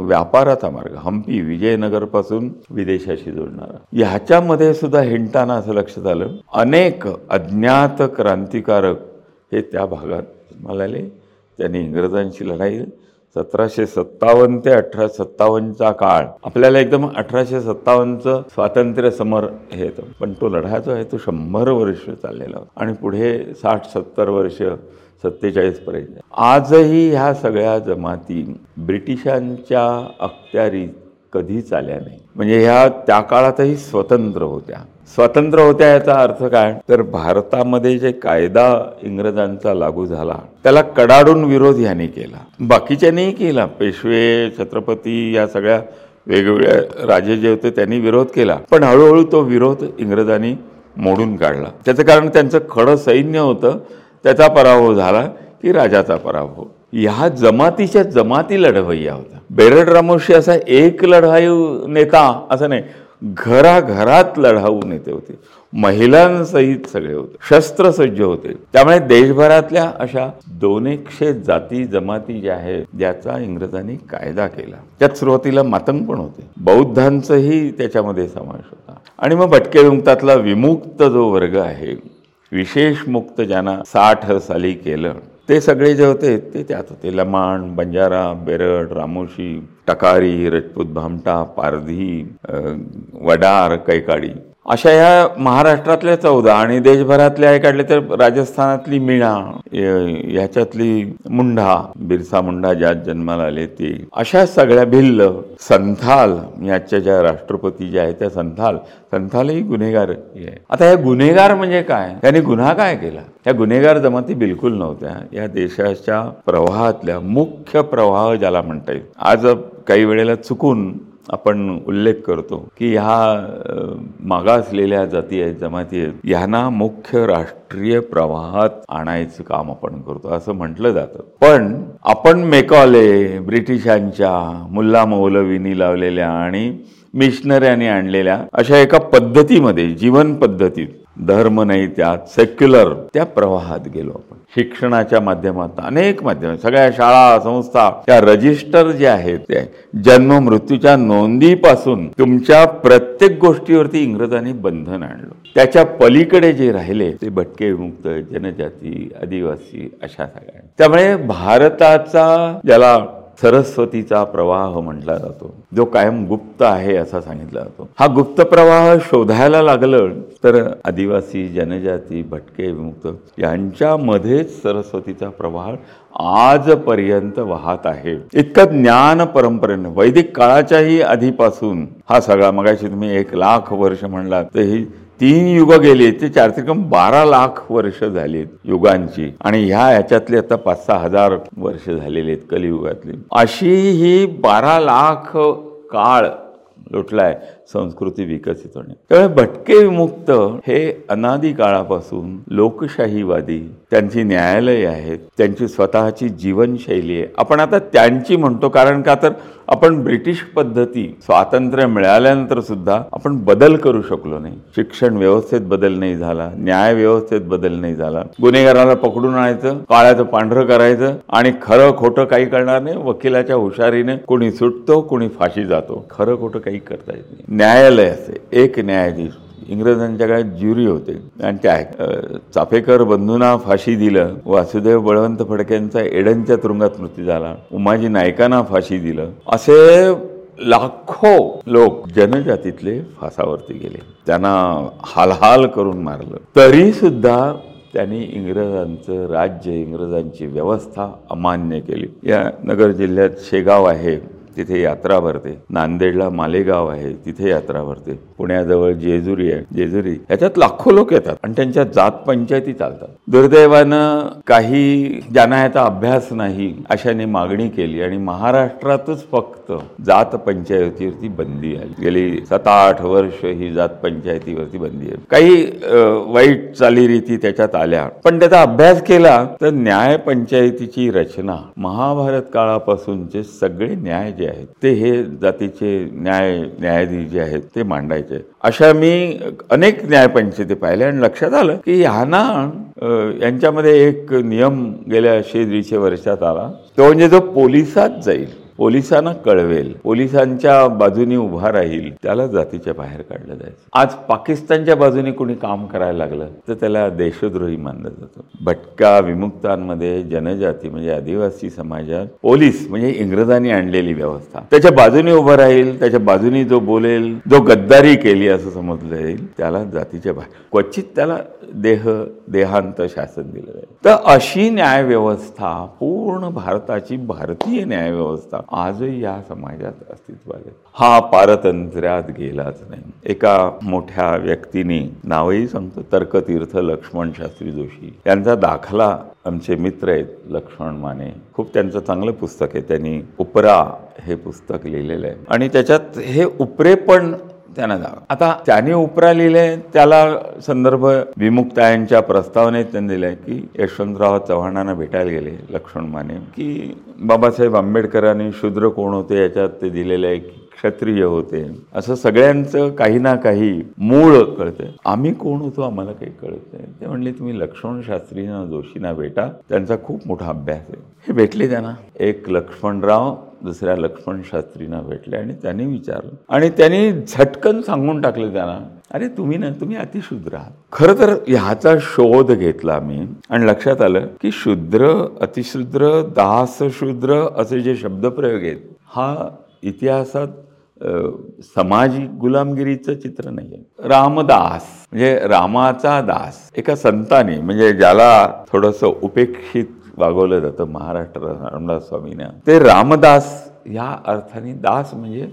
व्यापाराचा मार्ग. हम्पी विजयनगरपासून विदेशाशी जोडणारा. ह्याच्यामध्ये सुद्धा हिंटाना असं लक्षात आलं. अनेक अज्ञात क्रांतिकारक हे त्या भागात म्हणाले. त्यांनी इंग्रजांशी लढाई सतराशे सत्तावन्न ते अठरा सत्तावन्नचा काळ. आपल्याला एकदम अठराशे सत्तावन्नचं स्वातंत्र्य समर हे येतं. पण तो लढा जो आहे तो शंभर वर्ष चाललेला होता. आणि पुढे साठ सत्तर वर्ष सत्तेचाळीसपर्यंत आजही ह्या सगळ्या जमाती ब्रिटिशांच्या अखत्यारीत कधीच आल्या नाही. म्हणजे ह्या त्या काळातही स्वतंत्र होत्या. स्वतंत्र होत्या याचा अर्थ काय? तर भारतामध्ये जे कायदा इंग्रजांचा लागू झाला त्याला कडाडून विरोध ह्याने केला. बाकीच्यांनीही केला. पेशवे छत्रपती या सगळ्या वेगवेगळ्या राजे जे होते त्यांनी विरोध केला. पण हळूहळू तो विरोध इंग्रजांनी मोडून काढला. त्याचं कारण त्यांचं खडं सैन्य होतं. त्याचा पराभव झाला की राजाचा पराभव. ह्या जमातीच्या जमाती लढवय्या होत्या. बेरड रामोशी असा एक लढाऊ नेता असं नाही घराघरात लढाऊ नेते होते. महिलांसहित सगळे होते. शस्त्रसज्ज होते. त्यामुळे देशभरातल्या अशा दोन एकशे जाती जमाती ज्या आहेत ज्याचा इंग्रजांनी कायदा केला. त्यात सुरुवातीला मातंग पण होते. बौद्धांचाही त्याच्यामध्ये समावेश होता. आणि मग भटके विमुक्तातला विमुक्त जो वर्ग आहे विशेष मुक्त ज्यांना साठ साली केलं ते सगळे जे होते ते त्यात होते. लमाण बंजारा बेरड रामोशी टकारी रजपूत भामटा पारधी वडार कैकाडी. अशा ह्या महाराष्ट्रातल्या चौदा आणि देशभरातल्या हे काढले तर राजस्थानातली मीणा ह्याच्यातली मुंढा बिरसा मुंढा ज्यात जन्माला आले ते. अशा सगळ्या भिल्ल संथाल याच्या ज्या राष्ट्रपती ज्या आहेत त्या संथाल संथालही गुन्हेगार आहे आता हे गुन्हेगार म्हणजे काय? त्यांनी गुन्हा काय केला? या गुन्हेगार जमाती बिलकुल नव्हत्या. या देशाच्या प्रवाहातल्या मुख्य प्रवाह ज्याला म्हणता येईल. आज काही वेळेला चुकून आपण उल्लेख करतो की ह्या मागासलेल्या जाती आहेत जमाती आहेत ह्यांना मुख्य राष्ट्रीय प्रवाहात आणायचं काम आपण करतो असं म्हटलं जातं. पण आपण मेकॉले ब्रिटिशांच्या मुल्ला मौलवीनी लावलेल्या आणि मिशनऱ्यांनी आणलेल्या अशा एका पद्धतीमध्ये जीवन पद्धतीत धर्म नाही त्यात सेक्युलर त्या प्रवाहात गेलो आपण. शिक्षणाच्या माध्यमात अनेक माध्यम सगळ्या शाळा संस्था त्या रजिस्टर जे आहेत ते जन्म मृत्यूच्या नोंदीपासून तुमच्या प्रत्येक गोष्टीवरती इंग्रजांनी बंधन आणलं. त्याच्या पलीकडे जे राहिले ते भटके विमुक्त जनजाती आदिवासी अशा सगळ्या. त्यामुळे भारताचा ज्याला सरस्वतीचा प्रवाह म्हटला जातो. जो कायम गुप्त आहे असा सांगितला जातो. हा गुप्त प्रवाह शोधायला लागलं तर आदिवासी जनजाती भटके विमुक्त यांच्यामध्येच सरस्वतीचा प्रवाह आजपर्यंत वाहत आहे. इतकं ज्ञान परंपरेनं वैदिक काळाच्याही आधीपासून हा सगळा मगाशी तुम्ही एक लाख वर्ष म्हणला तर ही तीन युग गेले ते चार बारा लाख वर्ष झालीत युगांची. आणि ह्या ह्याच्यातले आता पाच सहा हजार वर्ष झालेले आहेत कलियुगातली. अशी ही बारा लाख काळ लोटलाय. संस्कृती विकसित होणे. त्यामुळे भटके विमुक्त हे अनादी काळापासून लोकशाहीवादी त्यांची न्यायालय आहेत त्यांची स्वतःची जीवनशैली आहे. आपण आता त्यांची म्हणतो कारण का तर आपण ब्रिटिश पद्धती स्वातंत्र्य मिळाल्यानंतर सुद्धा आपण बदल करू शकलो नाही. शिक्षण व्यवस्थेत बदल नाही झाला न्याय व्यवस्थेत बदल नाही झाला. गुन्हेगाराला पकडून आणायचं काळ्याचं पांढरं करायचं आणि खरं खोटं काही करणार नाही. वकिलाच्या हुशारीने कोणी सुटतो कोणी फाशी जातो. खरं खोटं काही करता येत नाही. न्यायालय असते एक न्यायाधीश इंग्रजांच्या काळात ज्युरी होते. आणि त्या चाफेकर बंधूंना फाशी दिलं वासुदेव बळवंत फडक्यांचा एडनच्या तुरुंगात मृत्यू झाला उमाजी नायकांना फाशी दिलं असे लाखो लोक जनजातीतले फासावरती गेले. त्यांना हालहाल करून मारलं. तरी सुद्धा त्यांनी इंग्रजांचं राज्य इंग्रजांची व्यवस्था अमान्य केली. या नगर जिल्ह्यात शेगाव आहे. तिथे यात्रा भरते. नांदेडला मालेगाव आहे तिथे यात्रा भरते. पुण्याजवळ जेजुरी आहे. जेजुरी याच्यात लाखो लोक येतात आणि त्यांच्या जात पंचायती चालतात. दुर्दैवानं काही ज्यांना याचा अभ्यास नाही अशाने मागणी केली आणि महाराष्ट्रातच फक्त जात पंचायतीवरती बंदी आली. गेली सात आठ वर्ष ही जात पंचायतीवरती बंदी आहे. काही वाईट चालीरीती त्याच्यात आल्या. पण त्याचा अभ्यास केला तर न्याय पंचायतीची रचना. महाभारत काळापासूनचे सगळे न्याय जे आहेत. ते हे जातीचे न्याय न्यायाधीश जे आहेत ते मांडायचे. अशा मी अनेक न्यायपंचायती पाहिल्या आणि लक्षात आलं की ह्यांना यांच्यामध्ये एक नियम गेल्या शे दीडशे वर्षात आला तो म्हणजे जो पोलिसात जाईल. पोलिसांना कळवेल. पोलिसांच्या बाजूनी उभा राहील. त्याला जातीच्या बाहेर काढलं जायचं. आज पाकिस्तानच्या बाजूने कोणी काम करायला लागलं तर त्याला देशद्रोही मानलं जातं. भटका विमुक्तांमध्ये जनजाती म्हणजे आदिवासी समाजात पोलीस म्हणजे इंग्रजांनी आणलेली व्यवस्था. त्याच्या बाजूने उभं राहील त्याच्या बाजूने जो बोलेल जो गद्दारी केली असं समजलं जाईल त्याला जातीच्या बाहेर. क्वचित त्याला देह देहांत शासन दिलं आहे तर अशी न्यायव्यवस्था पूर्ण भारताची भारतीय न्यायव्यवस्था आजही या समाजात अस्तित्वात आहे. हा पारतंत्र्यात गेलाच नाही. एका मोठ्या व्यक्तीने नावही सांगतो तर्कतीर्थ लक्ष्मण शास्त्री जोशी. यांचा दाखला आमचे मित्र आहेत लक्ष्मण माने. खूप त्यांचं चांगलं पुस्तक आहे. त्यांनी उपरा हे पुस्तक लिहिलेलं आहे. आणि त्याच्यात हे उपरे पण त्यांना जावं. आता त्याने उपरा लिहिले त्याला संदर्भ विमुक्तायांच्या प्रस्तावनेत त्यांनी दिलाय की यशवंतराव चव्हाणांना भेटायला गेले लक्ष्मण माने. की बाबासाहेब आंबेडकरांनी शूद्र कोण होते याच्यात ते दिलेलं आहे की क्षत्रिय होते. असं सगळ्यांचं काही ना काही मूळ कळतंय आम्ही कोण होतो आम्हाला काही कळत नाही. ते म्हणले तुम्ही लक्ष्मण शास्त्रींना जोशींना भेटा. त्यांचा खूप मोठा अभ्यास आहे. हे भेटले त्यांना. एक लक्ष्मणराव दुसऱ्या लक्ष्मण शास्त्रींना भेटले आणि त्यांनी विचारलं. आणि त्यांनी झटकन सांगून टाकलं त्यांना अरे तुम्ही ना तुम्ही अतिशूद्र आहात. खरं तर ह्याचा शोध घेतला मी. आणि लक्षात आलं की शूद्र अतिशूद्र दासशूद्र असे जे शब्दप्रयोग आहेत हा इतिहासात सामाजिक गुलामगिरीचं चित्र नाही आहे रामदास म्हणजे रामाचा दास एका संताने म्हणजे ज्याला थोडंसं उपेक्षित वागवलं जातं महाराष्ट्र रामदास स्वामींना ते रामदास ह्या अर्थाने दास म्हणजे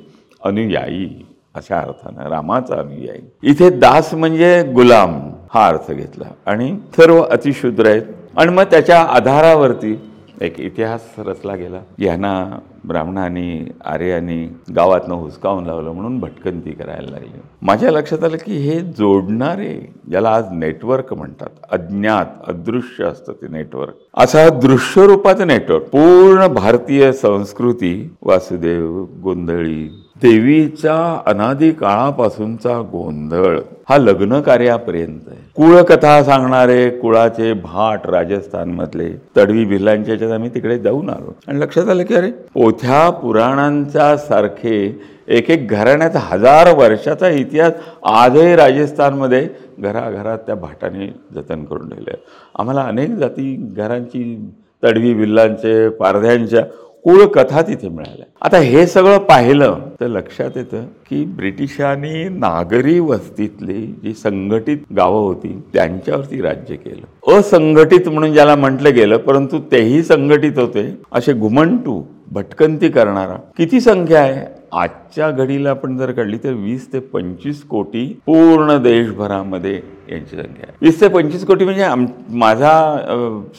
अनुयायी अशा अर्थानं रामाचा अनुयायी. इथे दास म्हणजे गुलाम हा अर्थ घेतला. आणि सर्व अतिशूद्र आहेत. आणि मग त्याच्या आधारावरती एक इतिहास रचला गेला. यांना ब्राह्मणांनी आर्यांनी गावातनं हुसकावून लावलं म्हणून भटकंती करायला लागली. माझ्या लक्षात आलं की हे जोडणारे ज्याला आज नेटवर्क म्हणतात. अज्ञात अदृश्य असतं ते नेटवर्क असा दृश्य रूपाचं नेटवर्क पूर्ण भारतीय संस्कृती वासुदेव गोंधळी देवीचा अनादी काळापासूनचा गोंधळ. हा लग्न कार्यापर्यंत आहे. कुळकथा सांगणारे कुळाचे भाट राजस्थानमधले तडवी भिल्लांच्या याच्यात आम्ही तिकडे जाऊन आलो. आणि लक्षात आलं की अरे पोथ्या पुराणांच्या सारखे एक एक घराण्यात हजार वर्षाचा इतिहास आजही राजस्थानमध्ये घराघरात त्या भाटाने जतन करून ठेवले आम्हाला अनेक जाती घरांची तडवी बिल्लांचे पारध्यांच्या कुळ कथा तिथे मिळाल्या. आता हे सगळं पाहिलं तर लक्षात येतं की ब्रिटिशांनी नागरी वस्तीतली जी संघटित गावं होती त्यांच्यावरती राज्य केलं. असंघटित म्हणून ज्याला म्हटलं गेलं परंतु तेही संघटित होते. असे घुमंटू भटकंती करणारा किती संख्या आहे? आजच्या घडीला आपण जर काढली तर वीस ते पंचवीस कोटी पूर्ण देशभरामध्ये यांची संख्या आहे. वीस ते पंचवीस कोटी म्हणजे आम माझा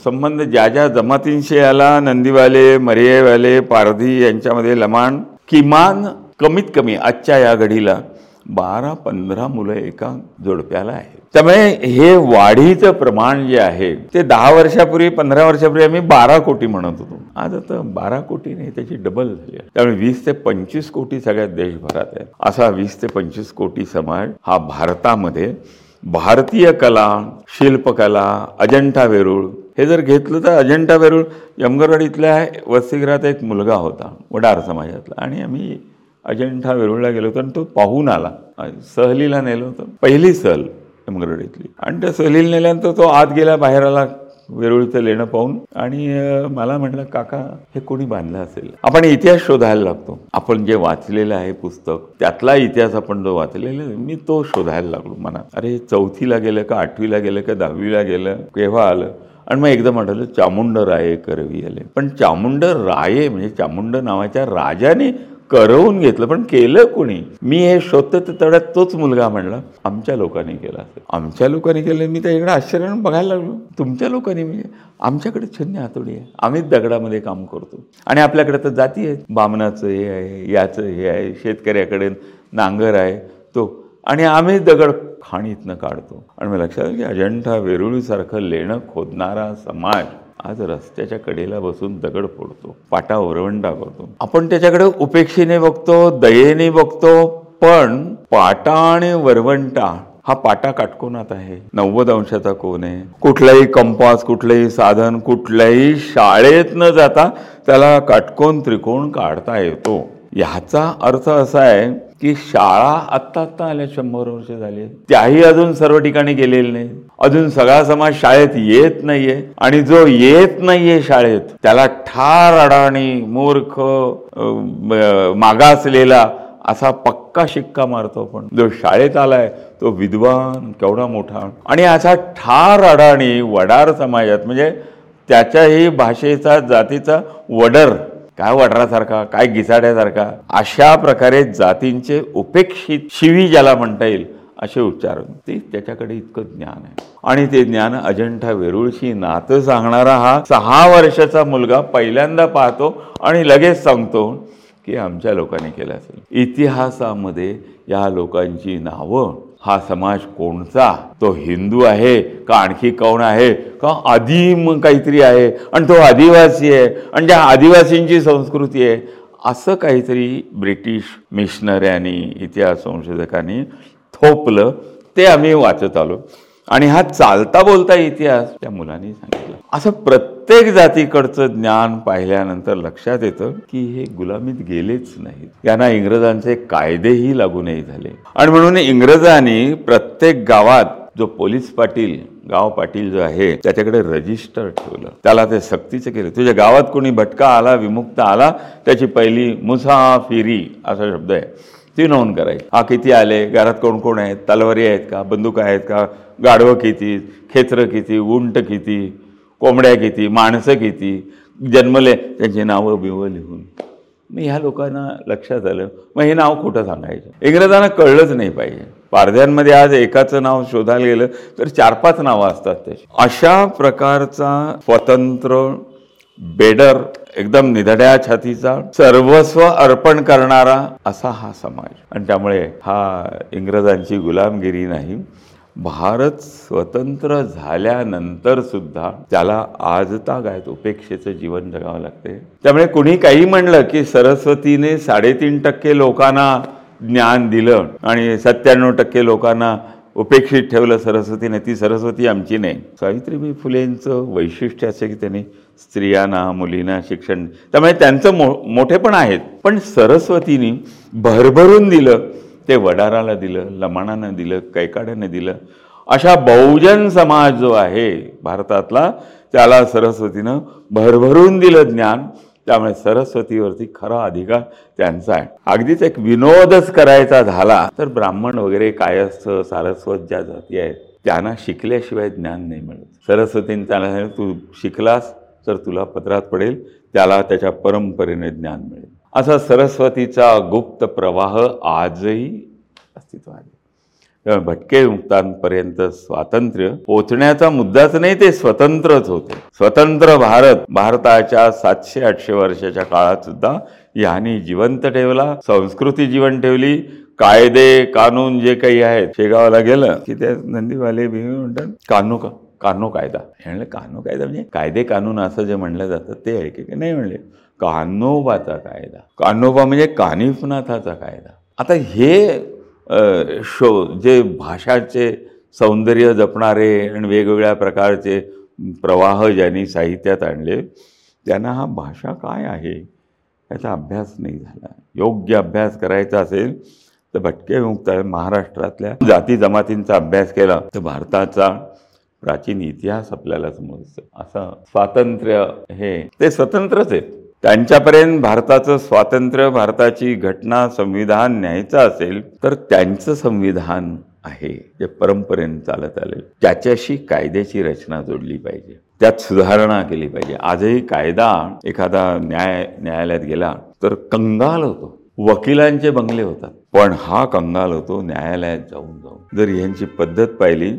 संबंध ज्या ज्या जमातींशी आला नंदीवाले मरियेवाले पारधी यांच्यामध्ये लमाण किमान कमीत कमी आजच्या या घडीला बारा पंधरा मुलं एका जोडप्याला आहेत. त्यामुळे हे वाढीचं प्रमाण जे आहे ते दहा वर्षापूर्वी पंधरा वर्षापूर्वी आम्ही बारा कोटी म्हणत होतो. आज आता बारा कोटी नाही त्याची डबल झाली आहे. त्यामुळे वीस ते पंचवीस कोटी सगळ्या देशभरात आहे असा वीस ते पंचवीस कोटी समाज हा भारतामध्ये भारतीय कला शिल्पकला अजंठा वेरूळ हे जर घेतलं तर अजंठा वेरूळ यमगरवाडीतल्या वसतिगृहात एक मुलगा होता वडार समाजातला. आणि आम्ही अजिंठा वेरूळला गेलो होतो आणि तो पाहून आला. सहलीला नेलं होतं. पहिली सहल यमगरवाडीतली आणि त्या सहलीला नेल्यानंतर तो आत गेला बाहेर आला वेरूळचं लेणं पाहून. आणि मला म्हटलं काका हे कोणी बांधलं असेल? आपण इतिहास शोधायला लागतो. आपण जे वाचलेलं आहे पुस्तक त्यातला इतिहास आपण जो वाचलेला मी तो शोधायला लागलो म्हणा अरे चौथीला गेलं का आठवीला गेलं का दहावीला गेलं केव्हा आलं? आणि मग एकदम आठवलं चामुंड राये करवी आले पण चामुंड राये म्हणजे चामुंड नावाच्या राजाने करवून घेतलं पण केलं कोणी? मी हे शोधतं तर तेवढ्यात तोच मुलगा म्हणला आमच्या लोकांनी केला असेल. आमच्या लोकांनी केलं मी त्याच्याकडे आश्चर्यानं बघायला लागलो. तुमच्या लोकांनी म्हणजे आमच्याकडे छन्नी हातोडी आहे. आम्हीच दगडामध्ये काम करतो. आणि आपल्याकडे तर जाती आहेत. बामणाचं हे आहे याचं हे आहे शेतकऱ्याकडे नांगर आहे तो. आणि आम्ही दगड खाणीतनं काढतो. आणि मला लक्षात की अजंठा वेरुळीसारखं लेणं खोदणारा समाज. आज रस्त्याच्या कडेला बसून दगड फोडतो पाटा ओरवंडा करतो आपण त्याच्याकडे उपेक्षेने बघतो दयेने बघतो पण पाटा आणि वरवंटा हा पाटा काटकोनात आहे. नव्वद अंशाचा कोण आहे. कुठलाही कंपास कुठलंही साधन कुठल्याही शाळेत न जाता त्याला काटकोन त्रिकोण काढता येतो. ह्याचा अर्थ असा आहे की शाळा आत्ता आत्ता आल्या शंभर वर्ष झाली. त्याही अजून सर्व ठिकाणी गेलेले नाही. अजून सगळा समाज शाळेत येत नाहीये. आणि जो येत नाहीये शाळेत त्याला ठार अडाणी मूर्ख मागासलेला असा पक्का शिक्का मारतो आपण. जो शाळेत आलाय तो विद्वान केवढा मोठा. आणि असा ठार अडाणी वडार समाजात म्हणजे त्याच्याही भाषेचा जातीचा वडर काय वडरासारखा काय घिसाड्यासारखा अशा प्रकारे जातींचे उपेक्षित शिवी ज्याला म्हणता येईल असे उच्चार. ते त्याच्याकडे इतकं ज्ञान आहे. आणि ते ज्ञान अजंठा वेरूळशी नातं सांगणारा हा सहा वर्षाचा मुलगा पहिल्यांदा पाहतो आणि लगेच सांगतो की आमच्या लोकांनी केलं असेल. इतिहासामध्ये या लोकांची नावं हा समाज कोणचा? तो हिंदू आहे का आणखी कोण आहे? का आदिम काहीतरी आहे? आणि तो आदिवासी आहे. आणि त्या आदिवासींची संस्कृती आहे असं काहीतरी ब्रिटिश मिशनऱ्यांनी इतिहास संशोधकांनी थोपलं ते आम्ही वाचत आलो. आणि हा चालता बोलता इतिहास त्या मुलांनी सांगितला. असं प्रत्येक जातीकडचं ज्ञान पाहिल्यानंतर लक्षात येतं की हे गुलामीत गेलेच नाहीत. यांना इंग्रजांचे कायदेही लागू नाही झाले. आणि म्हणून इंग्रजांनी प्रत्येक गावात जो पोलीस पाटील गाव पाटील जो आहे त्याच्याकडे रजिस्टर ठेवलं. त्याला ते सक्तीचं केलं. तुझ्या गावात कोणी भटका आला विमुक्त आला त्याची पहिली मुसाफिरी असा शब्द आहे. ती नोंद करायची. हा किती आले? घरात कोण कोण आहेत? तलवारी आहेत का? बंदूक आहेत का? गाढवं किती? खेचरं किती? उंट किती? कोंबड्या किती माणसं किती जन्मले त्यांची नावं बिवं लिहून. मग ह्या लोकांना लक्षात आलं. मग हे नाव कुठं सांगायचं? इंग्रजांना कळलंच नाही पाहिजे. पारध्यांमध्ये आज एकाचं नाव शोधायला गेलं तर चार पाच नावं असतात त्याची अशा प्रकारचा स्वतंत्र बेडर एकदम निधड्या छातीचा सर्वस्व अर्पण करणारा असा हा समाज. आणि त्यामुळे हा इंग्रजांची गुलामगिरी नाही. भारत स्वतंत्र झाल्यानंतर सुद्धा त्याला आहेत उपेक्षेचं जीवन जगावं लागते. त्यामुळे कुणी काही म्हणलं की सरस्वतीने साडेतीन टक्के लोकांना ज्ञान दिलं आणि सत्त्याण्णव टक्के लोकांना उपेक्षित ठेवलं सरस्वतीने ती सरस्वती आमची नाही. सावित्रीबाई फुलेंचं वैशिष्ट्य असे की त्यांनी स्त्रियांना मुलींना शिक्षण त्यामुळे त्यांचं मो मोठे पण आहेत. पण सरस्वतीने भरभरून दिलं ते वडाराला दिलं लमाणानं दिलं कैकाड्यानं दिलं. अशा बहुजन समाज जो आहे भारतातला त्याला सरस्वतीनं भरभरून दिलं ज्ञान. त्यामुळे सरस्वतीवरती खरा अधिकार त्यांचा आहे. अगदीच एक विनोदच करायचा झाला तर ब्राह्मण वगैरे कायस्थ सारस्वत ज्या जाती आहेत त्यांना शिकल्याशिवाय ज्ञान नाही मिळत. सरस्वतीने त्याला तू शिकलास तर तुला पत्रात पडेल त्याला त्याच्या परंपरेने ज्ञान मिळेल. असा सरस्वतीचा गुप्त प्रवाह आजही अस्तित्व आहे. भटके मुक्तांपर्यंत स्वातंत्र्य पोचण्याचा मुद्दाच नाही ते स्वतंत्रच होते. स्वतंत्र भारत भारताच्या सातशे आठशे वर्षाच्या काळात सुद्धा यांनी जिवंत ठेवला संस्कृती जीवन ठेवली. कायदे कानून जे काही आहेत शेगावला गेलं की त्या नंदीवाले म्हणतात कानू का कानो कायदा. हे म्हणलं कानो कायदा म्हणजे कायदे कानून असं जे म्हणलं जातं ते आहे की नाही म्हणले? कान्होबाचा कायदा. कान्होबा म्हणजे कानिफनाथाचा कायदा. आता हे शो जे भाषाचे सौंदर्य जपणारे आणि वेगवेगळ्या प्रकारचे प्रवाह ज्यांनी साहित्यात आणले त्यांना हा भाषा काय आहे याचा अभ्यास नाही झाला. योग्य अभ्यास करायचा असेल तर भटके मुक्त महाराष्ट्रातल्या जाती जमातींचा अभ्यास केला तर भारताचा प्राचीन इतिहास आपल्याला समजतो. असं स्वातंत्र्य हे ते स्वतंत्रच आहेत त्यांच्यापर्यंत भारताचं स्वातंत्र्य भारताची घटना संविधान न्यायचं असेल तर त्यांचं संविधान आहे जे परंपरेने चालत आले त्याच्याशी कायद्याची रचना जोडली पाहिजे. त्यात सुधारणा केली पाहिजे. आजही कायदा एखादा न्याय न्यायालयात गेला तर कंगाल होतो. वकिलांचे बंगले होतात. पण हा कंगाल होतो न्यायालयात जाऊन जाऊन. जर यांची पद्धत पाहिली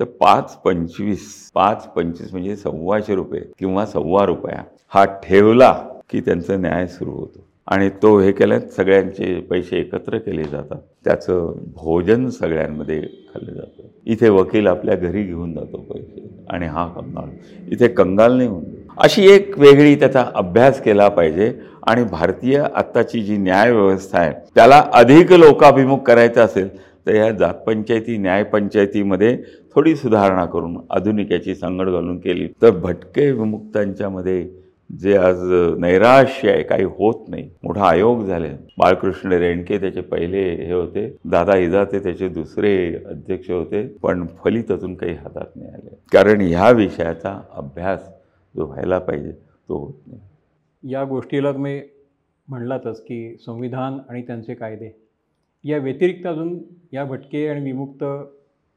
तर पाच पंचवीस पाच पंचवीस म्हणजे सव्वाशे रुपये किंवा सव्वा रुपया हा ठेवला की त्यांचा न्याय सुरू होतो. आणि तो हे केल्यात सगळ्यांचे पैसे एकत्र केले जातात. त्याचं भोजन सगळ्यांमध्ये खाल्लं जातं. इथे वकील आपल्या घरी घेऊन जातो पैसे आणि हा कंगाल. इथे कंगाल नाही होऊन अशी एक वेगळी त्याचा अभ्यास केला पाहिजे. आणि भारतीय आत्ताची जी न्यायव्यवस्था आहे त्याला अधिक लोकाभिमुख करायचं असेल तर ह्या जातपंचायती न्यायपंचायतीमध्ये थोडी सुधारणा करून आधुनिक याची सांगड घालून केली. तर भटके विमुक्तांच्यामध्ये जे आज नैराश्य आहे काही होत नाही. मोठा आयोग झाले. बाळकृष्ण रेणके त्याचे पहिले हे होते. दादा इजाते त्याचे दुसरे अध्यक्ष होते. पण फलित अजून काही हातात नाही आले. कारण ह्या विषयाचा अभ्यास जो व्हायला पाहिजे तो होत नाही. या गोष्टीला तुम्ही म्हणलातच की संविधान आणि त्यांचे कायदे. या व्यतिरिक्त अजून या भटके आणि विमुक्त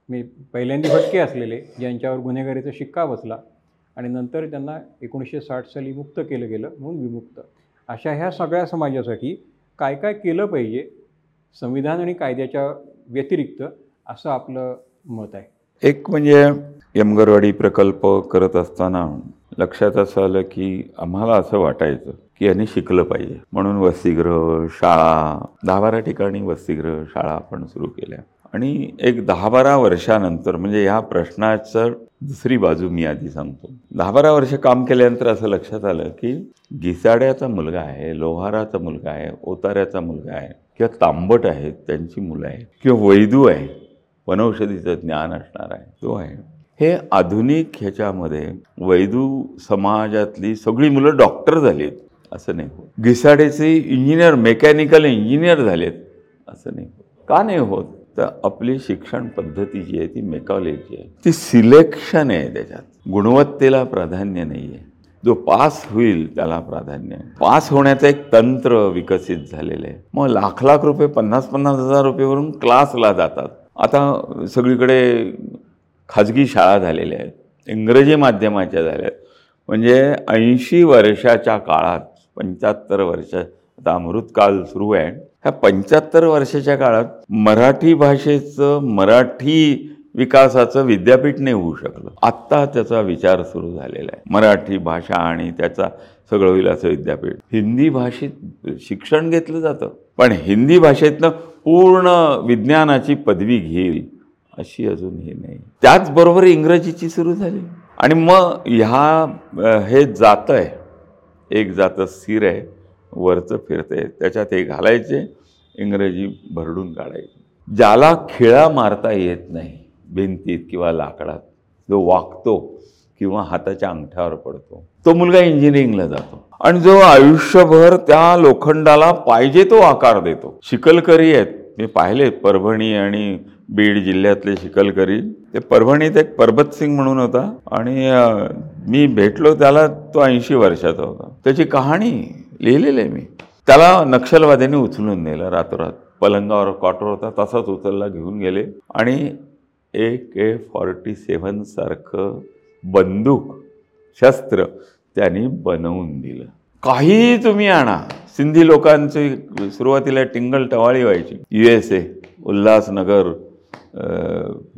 मी पहिल्यांदा भटके असलेले ज्यांच्यावर गुन्हेगारीचा शिक्का बसला आणि नंतर त्यांना एकोणीसशे साठ साली मुक्त केलं गेलं म्हणून विमुक्त. अशा ह्या सगळ्या समाजासाठी काय काय केलं पाहिजे संविधान आणि कायद्याच्या व्यतिरिक्त असं आपलं मत आहे. एक म्हणजे यमगरवाडी प्रकल्प करत असताना लक्षात असं आलं की आम्हाला असं वाटायचं की यांनी शिकलं पाहिजे. म्हणून वसतिगृह शाळा दहा बारा ठिकाणी वसतिगृह शाळा आपण सुरू केल्या. आणि एक दहा बारा वर्षानंतर म्हणजे ह्या प्रश्नाचं दुसरी बाजू मी आधी सांगतो. दहा बारा वर्ष काम केल्यानंतर असं लक्षात आलं की घिसाड्याचा मुलगा आहे लोहाराचा मुलगा आहे ओताऱ्याचा मुलगा आहे किंवा तांबट आहे त्यांची मुलं आहे किंवा वैदू आहे वनौषधीचं ज्ञान असणार आहे तो आहे. हे आधुनिक ह्याच्यामध्ये वैदू समाजातली सगळी मुलं डॉक्टर झालीत असं नाही होत. घिसाडेचे इंजिनियर मेकॅनिकल इंजिनियर झालेत असं नाही होत. का नाही होत? तर आपली शिक्षण पद्धती जी आहे ती मेकॉलॉजी आहे. ती सिलेक्शन आहे त्याच्यात. गुणवत्तेला प्राधान्य नाही आहे. जो पास होईल त्याला प्राधान्य आहे. पास होण्याचं एक तंत्र विकसित झालेलं आहे. मग लाख लाख रुपये पन्नास पन्नास हजार रुपयेवरून क्लासला जातात. आता सगळीकडे खाजगी शाळा झालेल्या आहेत. इंग्रजी माध्यमाच्या झाल्या आहेत. म्हणजे ऐंशी वर्षाच्या काळात पंच्याहत्तर वर्ष आता अमृतकाल सुरू आहे. ह्या पंच्याहत्तर वर्षाच्या काळात मराठी भाषेचं मराठी विकासाचं विद्यापीठ नाही होऊ शकलं. आत्ता त्याचा विचार सुरू झालेला आहे. मराठी भाषा आणि त्याचा सगळं होईल असं विद्यापीठ. हिंदी भाषेत शिक्षण घेतलं जातं. पण हिंदी भाषेतनं पूर्ण विज्ञानाची पदवी घेईल अशी अजून हे नाही. त्याचबरोबर इंग्रजीची सुरू झाली. आणि मग ह्या हे जातं आहे एक जातं स्थिर आहे. वरचं फिरतंय. त्याच्यात हे घालायचे. इंग्रजी भरडून काढायची. ज्याला खिळा मारता येत नाही भिंतीत किंवा लाकडात जो वागतो किंवा हाताच्या अंगठ्यावर पडतो तो मुलगा इंजिनिअरिंगला जातो. आणि जो आयुष्यभर त्या लोखंडाला पाहिजे तो आकार देतो. शिकलकरी आहेत. मी पाहिले परभणी आणि बीड जिल्ह्यातले शिकलकरी. ते परभणीत एक परबत सिंग म्हणून होता. आणि मी भेटलो त्याला तो ऐंशी वर्षाचा होता. त्याची कहाणी लिहिलेली आहे मी. त्याला नक्षलवाद्यांनी उचलून नेलं रातोरात. पलंगावर कॉटर होता तसाच उचलला घेऊन गेले. आणि ए के फॉर्टी सेव्हनसारखं बंदूक शस्त्र त्यांनी बनवून दिलं. काहीही तुम्ही आणा. सिंधी लोकांची सुरुवातीला टिंगल टवाळी व्हायची. U S A Ulhasnagar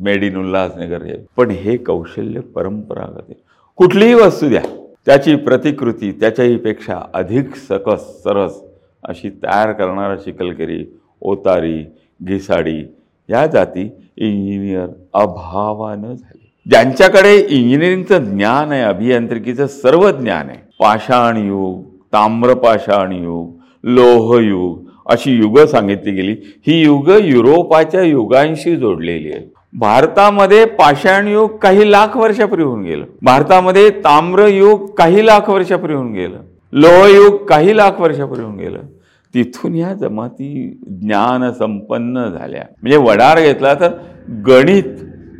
made in Ulhasnagar हे. पण हे कौशल्य परंपरागत आहे. कुठलीही वस्तू द्या. त्याची प्रतिकृती त्याच्याहीपेक्षा अधिक सकस सरस अशी तयार करणारा शिकलकरी ओतारी घिसाडी या जाती इंजिनियर अभावानं झाले. ज्यांच्याकडे इंजिनिअरिंगचं ज्ञान आहे अभियांत्रिकीचं सर्व ज्ञान आहे. पाषाण युग ताम्रपाषाण युग लोहयुग अशी युगं सांगितली गेली. ही युग युरोपाच्या युगांशी जोडलेली आहे भारतामध्ये पाषाण युग काही लाख वर्षापूर्वी होऊन गेलं. भारतामध्ये ताम्र युग काही लाख वर्षापूर्वी होऊन गेलं. लोहयुग काही लाख वर्षापूर्वी होऊन गेलं. तिथून या जमाती ज्ञान संपन्न झाल्या. म्हणजे वडार घेतला तर गणित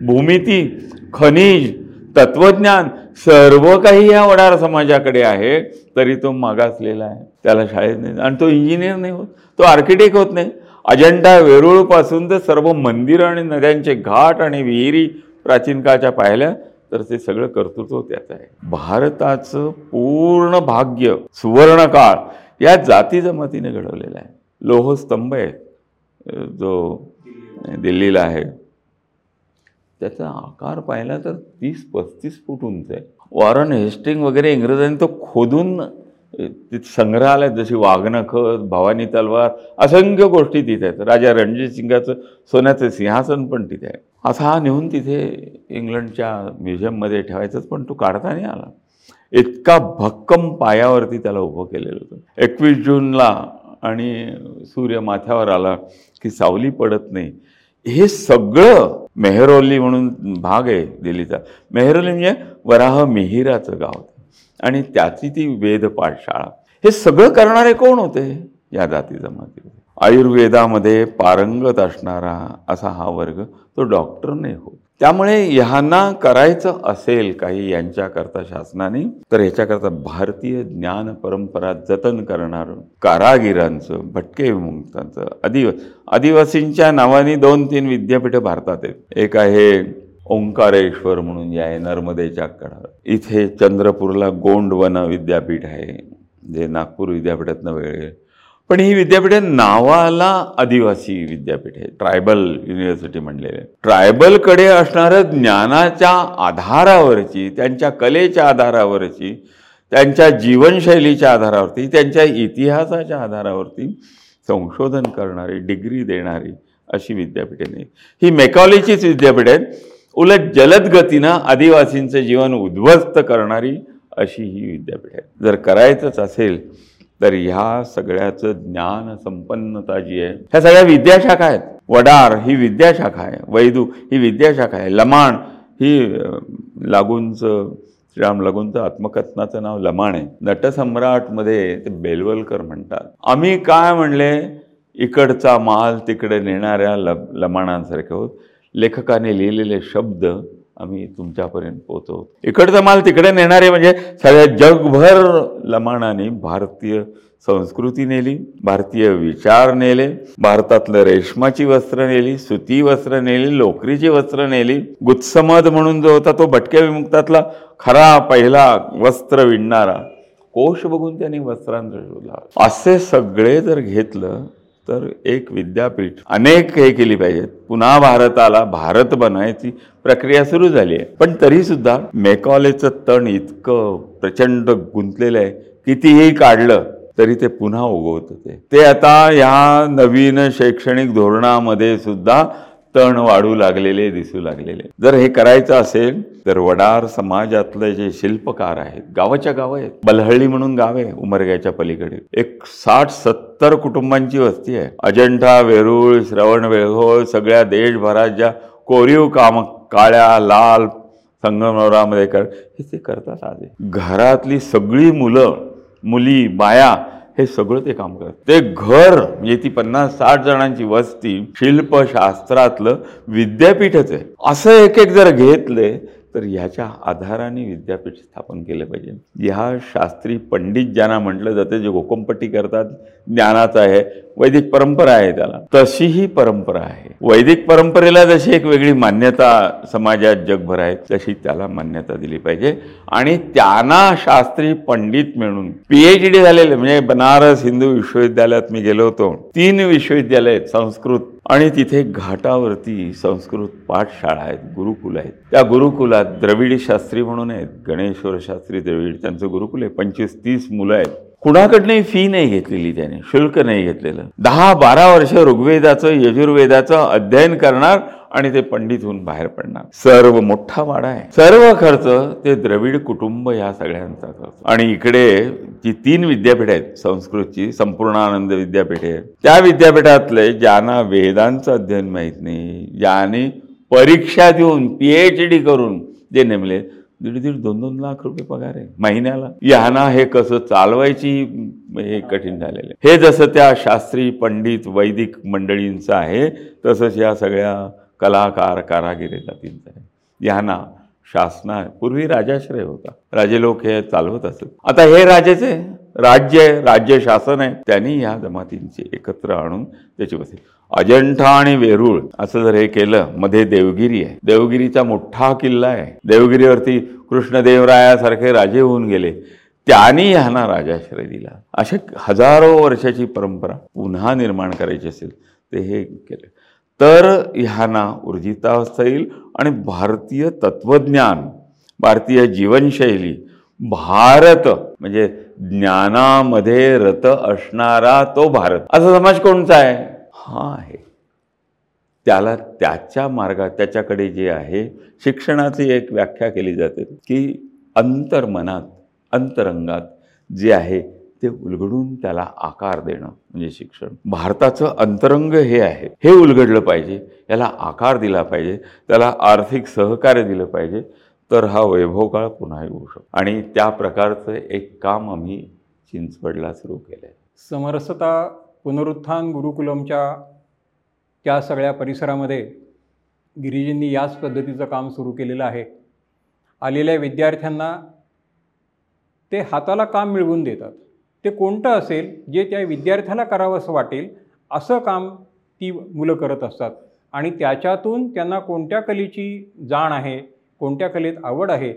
भूमिती खनिज तत्वज्ञान सर्व काही या वडार समाजाकडे आहे तरी तो मागासलेला आहे. त्याला शाळेत नाही. आणि तो इंजिनियर नाही होत. तो आर्किटेक्ट होत नाही. अजंठा वेरूळपासून तर सर्व मंदिरं आणि नद्यांचे घाट आणि विहिरी प्राचीन काळच्या पाहिल्या. तर ते सगळं कर्तृत्व त्याचं आहे. भारताचं पूर्ण भाग्य सुवर्णकाळ या जाती जमातीने घडवलेला आहे. लोहस्तंभ आहे. जो दिल्लीला आहे. त्याचा आकार पाहिला तर तीस पस्तीस फूट उंच आहे. वॉरन हेस्टिंग वगैरे इंग्रजांनी तो खोदून संग्रहालय जशी वाघनखत भवानी तलवार असंख्य गोष्टी तिथे आहेत. राजा रणजित सिंगाचं सोन्याचं सिंहासन पण तिथे आहे. असा हा नेऊन तिथे इंग्लंडच्या म्युझियममध्ये ठेवायचंच पण तो काढता नाही आला. इतका भक्कम पायावरती त्याला उभं केलेलं होतं. एकवीस जूनला आणि सूर्य माथ्यावर आला की सावली पडत नाही. हे सगळं मेहरोली म्हणून भाग आहे दिल्लीचा. मेहरोली म्हणजे वराह मिहिराचं गाव आणि त्याची ती वेद पाठशाळा. हे सगळं करणारे कोण होते? या जाती जमाती आयुर्वेदामध्ये पारंगत असणारा असा हा वर्ग तो डॉक्टर नाही होत. त्यामुळे ह्यांना करायचं असेल काही यांच्याकरता शासनाने तर ह्याच्याकरता भारतीय ज्ञान परंपरा जतन करणार कारागिरांचं भटके विमुक्तांचं आदिव आदिवासींच्या नावाने दोन तीन विद्यापीठं भारतात आहेत. एक आहे ओंकारेश्वर म्हणून जे आहे नर्मदेच्या कडावर. इथे चंद्रपूरला गोंडवन विद्यापीठ आहे जे नागपूर विद्यापीठातनं वेगळे. पण ही विद्यापीठे नावाला आदिवासी विद्यापीठ आहे ट्रायबल युनिव्हर्सिटी म्हणलेले ट्रायबलकडे असणारं ज्ञानाच्या आधारावरची त्यांच्या कलेच्या आधारावरची त्यांच्या जीवनशैलीच्या आधारावरती त्यांच्या इतिहासाच्या आधारावरती संशोधन करणारी डिग्री देणारी अशी विद्यापीठे नाही ही मेकॉलीचीच विद्यापीठ आहेत. उलट जलद गतीनं आदिवासींचं जीवन उद्ध्वस्त करणारी अशी ही विद्यापीठ आहे. जर करायचंच असेल तर ह्या सगळ्याचं ज्ञान संपन्नता जी आहे ह्या सगळ्या विद्याशाखा आहेत. वडार ही विद्याशाखा आहे. वैदू ही विद्याशाखा आहे. लमाण ही लागूंचं श्रीराम लागूंचं आत्मकथनाचं नाव लमाण आहे. नटसम्राटमध्ये ते बेलवलकर म्हणतात. आम्ही काय म्हणले? इकडचा माल तिकडे नेणाऱ्या ल लमाणांसारखे होत. लेखकाने लिहिलेले शब्द आम्ही तुमच्यापर्यंत पोहोचवतो. इकडचा माल तिकडे नेणारे म्हणजे सगळ्या जगभर लमाणाने भारतीय संस्कृती नेली भारतीय विचार नेले भारतातलं रेशमाची वस्त्र नेली सुती वस्त्र नेली लोकरीची वस्त्र नेली. गुत्समद म्हणून जो होता तो भटक्या विमुक्तातला खरा पहिला वस्त्र विणणारा. कोश बघून त्यांनी वस्त्रांचा शोधला. असे सगळे जर घेतलं तर एक विद्यापीठ अनेक हे केली पाहिजेत. पुन्हा भारताला भारत बनवायची प्रक्रिया सुरू झाली आहे. पण तरी सुद्धा मेकॉलेचं तण इतकं प्रचंड गुंतलेलं आहे कितीही काढलं तरी ते पुन्हा उगवत ते. ते आता या नवीन शैक्षणिक धोरणामध्ये सुद्धा तण वाढू लागलेले दिसू लागलेले. जर हे करायचं असेल तर वडार समाजातले जे शिल्पकार आहेत गावाच्या गाव आहेत. बलहळ्ळी म्हणून गाव आहे उमरग्याच्या पलीकडे. एक साठ सत्तर कुटुंबांची वस्ती आहे. अजंठा वेरूळ श्रवण वेळहोळ सगळ्या देशभरात ज्या कोरीव काम काळ्या लाल संगमरवरामध्ये कर हे ते करतात आधी घरातली सगळी मुलं मुली बाया हे सगळं ते काम करत. ते घर म्हणजे ती पन्नास साठ जणांची वस्ती शिल्पशास्त्रातलं विद्यापीठच आहे. असं एक एक जर घेतले तर ह्याच्या आधाराने विद्यापीठ स्थापन केलं पाहिजे. ह्या शास्त्री पंडित ज्यांना म्हटलं जातं जे गोकमपट्टी करतात ज्ञानाचं आहे वैदिक परंपरा आहे त्याला. तशी ही परंपरा आहे. वैदिक परंपरेला जशी एक वेगळी मान्यता समाजात जगभर आहे तशी त्याला मान्यता दिली पाहिजे. आणि त्यांना शास्त्री पंडित मिळून पीएच डी झालेले म्हणजे बनारस हिंदू विश्वविद्यालयात मी गेलो होतो. तीन विश्वविद्यालय आहेत संस्कृत आणि तिथे घाटावरती संस्कृत पाठशाळा आहेत गुरुकुल आहेत. त्या गुरुकुलात द्रविडी शास्त्री म्हणून आहेत गणेश्वर शास्त्री द्रविड त्यांचं गुरुकुल आहे पंचवीस तीस मुलं आहेत. कुणाकडनंही फी नाही घेतलेली त्याने शुल्क नाही घेतलेलं. दहा बारा वर्ष ऋग्वेदाचं यजुर्वेदाचं अध्ययन करणार आणि ते पंडित होऊन बाहेर पडणार. सर्व मोठा वाडा आहे. सर्व खर्च ते द्रविड कुटुंब या सगळ्यांचा खर्च. आणि इकडे जी तीन विद्यापीठ आहेत संस्कृतची संपूर्णानंद विद्यापीठ आहे त्या विद्यापीठातले ज्यांना वेदांचं अध्ययन माहीत नाही ज्याने परीक्षा देऊन पीएच डी करून जे नेमले दीड दीड दोन दोन लाख रुपये पगार आहे महिन्याला. यांना हे कसं चालवायची हे कठीण झालेलं आहे. हे जसं त्या शास्त्री पंडित वैदिक मंडळींचं आहे तसंच या सगळ्या कलाकार कारागिरी जातींचं आहे. यांना शासना पूर्वी राजाश्रय होता. राजे लोक हे चालवत असत आता हे राजाचे राज्य आहे राज्य शासन आहे. त्यांनी या जमातींचे एकत्र आणून त्याची बसेल अजंठा आणि वेरूळ असं जर हे केलं मध्ये देवगिरी आहे. देवगिरीचा मोठा किल्ला आहे. देवगिरीवरती कृष्णदेवरायासारखे राजे होऊन गेले. त्यांनी ह्यांना राजाश्रय दिला. अशा हजारो वर्षाची परंपरा पुन्हा निर्माण करायची असेल ते हे केलं. तर ह्यांना ऊर्जिता येईल आणि भारतीय तत्वज्ञान भारतीय जीवनशैली भारत म्हणजे ज्ञानामध्ये रत असणारा तो भारत. असा समाज कोणचा आहे? हा आहे. त्याला त्याच्या मार्गात त्याच्याकडे जे आहे शिक्षणाची एक व्याख्या केली जाते की अंतर्मनात अंतरंगात जे आहे ते उलगडून त्याला आकार देणं म्हणजे शिक्षण. भारताचं अंतरंग हे आहे. हे उलगडलं पाहिजे याला आकार दिला पाहिजे त्याला आर्थिक सहकार्य दिलं पाहिजे तर हा वैभव काळ पुन्हा येऊ शकतो. आणि त्या प्रकारचं एक काम आम्ही चिंचवडला सुरू केलं आहे समरसता पुनरुत्थान गुरुकुलमच्या त्या सगळ्या परिसरामध्ये गिरिजींनी याच पद्धतीचं काम सुरू केलेलं आहे. आलेल्या विद्यार्थ्यांना ते हाताला काम मिळवून देतात. ते कोणतं असेल जे त्या विद्यार्थ्याला करावंसं वाटेल असं काम ती मुलं करत असतात. आणि त्याच्यातून त्यांना कोणत्या कलेची जाण आहे कोणत्या कलेत आवड आहे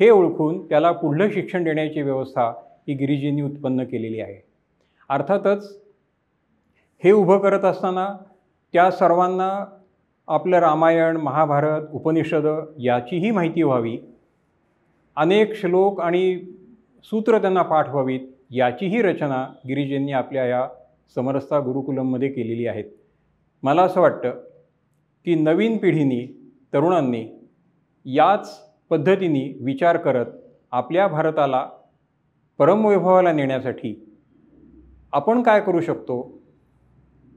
हे ओळखून त्याला पुढलं शिक्षण देण्याची व्यवस्था ही गिरिजींनी उत्पन्न केलेली आहे. अर्थातच हे उभं करत असताना त्या सर्वांना आपलं रामायण महाभारत उपनिषदं याचीही माहिती व्हावी. अनेक श्लोक आणि सूत्र त्यांना पाठ व्हावीत. याचीही रचना गिरीजींनी आपल्या या समरसता गुरुकुलममध्ये केलेली आहेत. मला असं वाटतं की नवीन पिढीनी तरुणांनी याच पद्धतीने विचार करत आपल्या भारताला परमवैभवाला नेण्यासाठी आपण काय करू शकतो?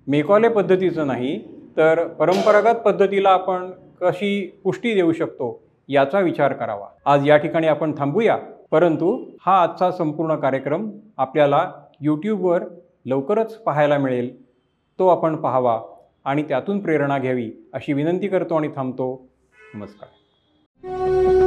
मेकॉले पद्धतीचं नाही तर परंपरागत पद्धतीला आपण कशी पुष्टी देऊ शकतो याचा विचार करावा. आज या ठिकाणी आपण थांबूया. परंतु हा आजचा संपूर्ण कार्यक्रम आपल्याला यूट्यूबवर लवकरच पाहायला मिळेल. तो आपण पाहावा आणि त्यातून प्रेरणा घ्यावी अशी विनंती करतो आणि थांबतो. नमस्कार.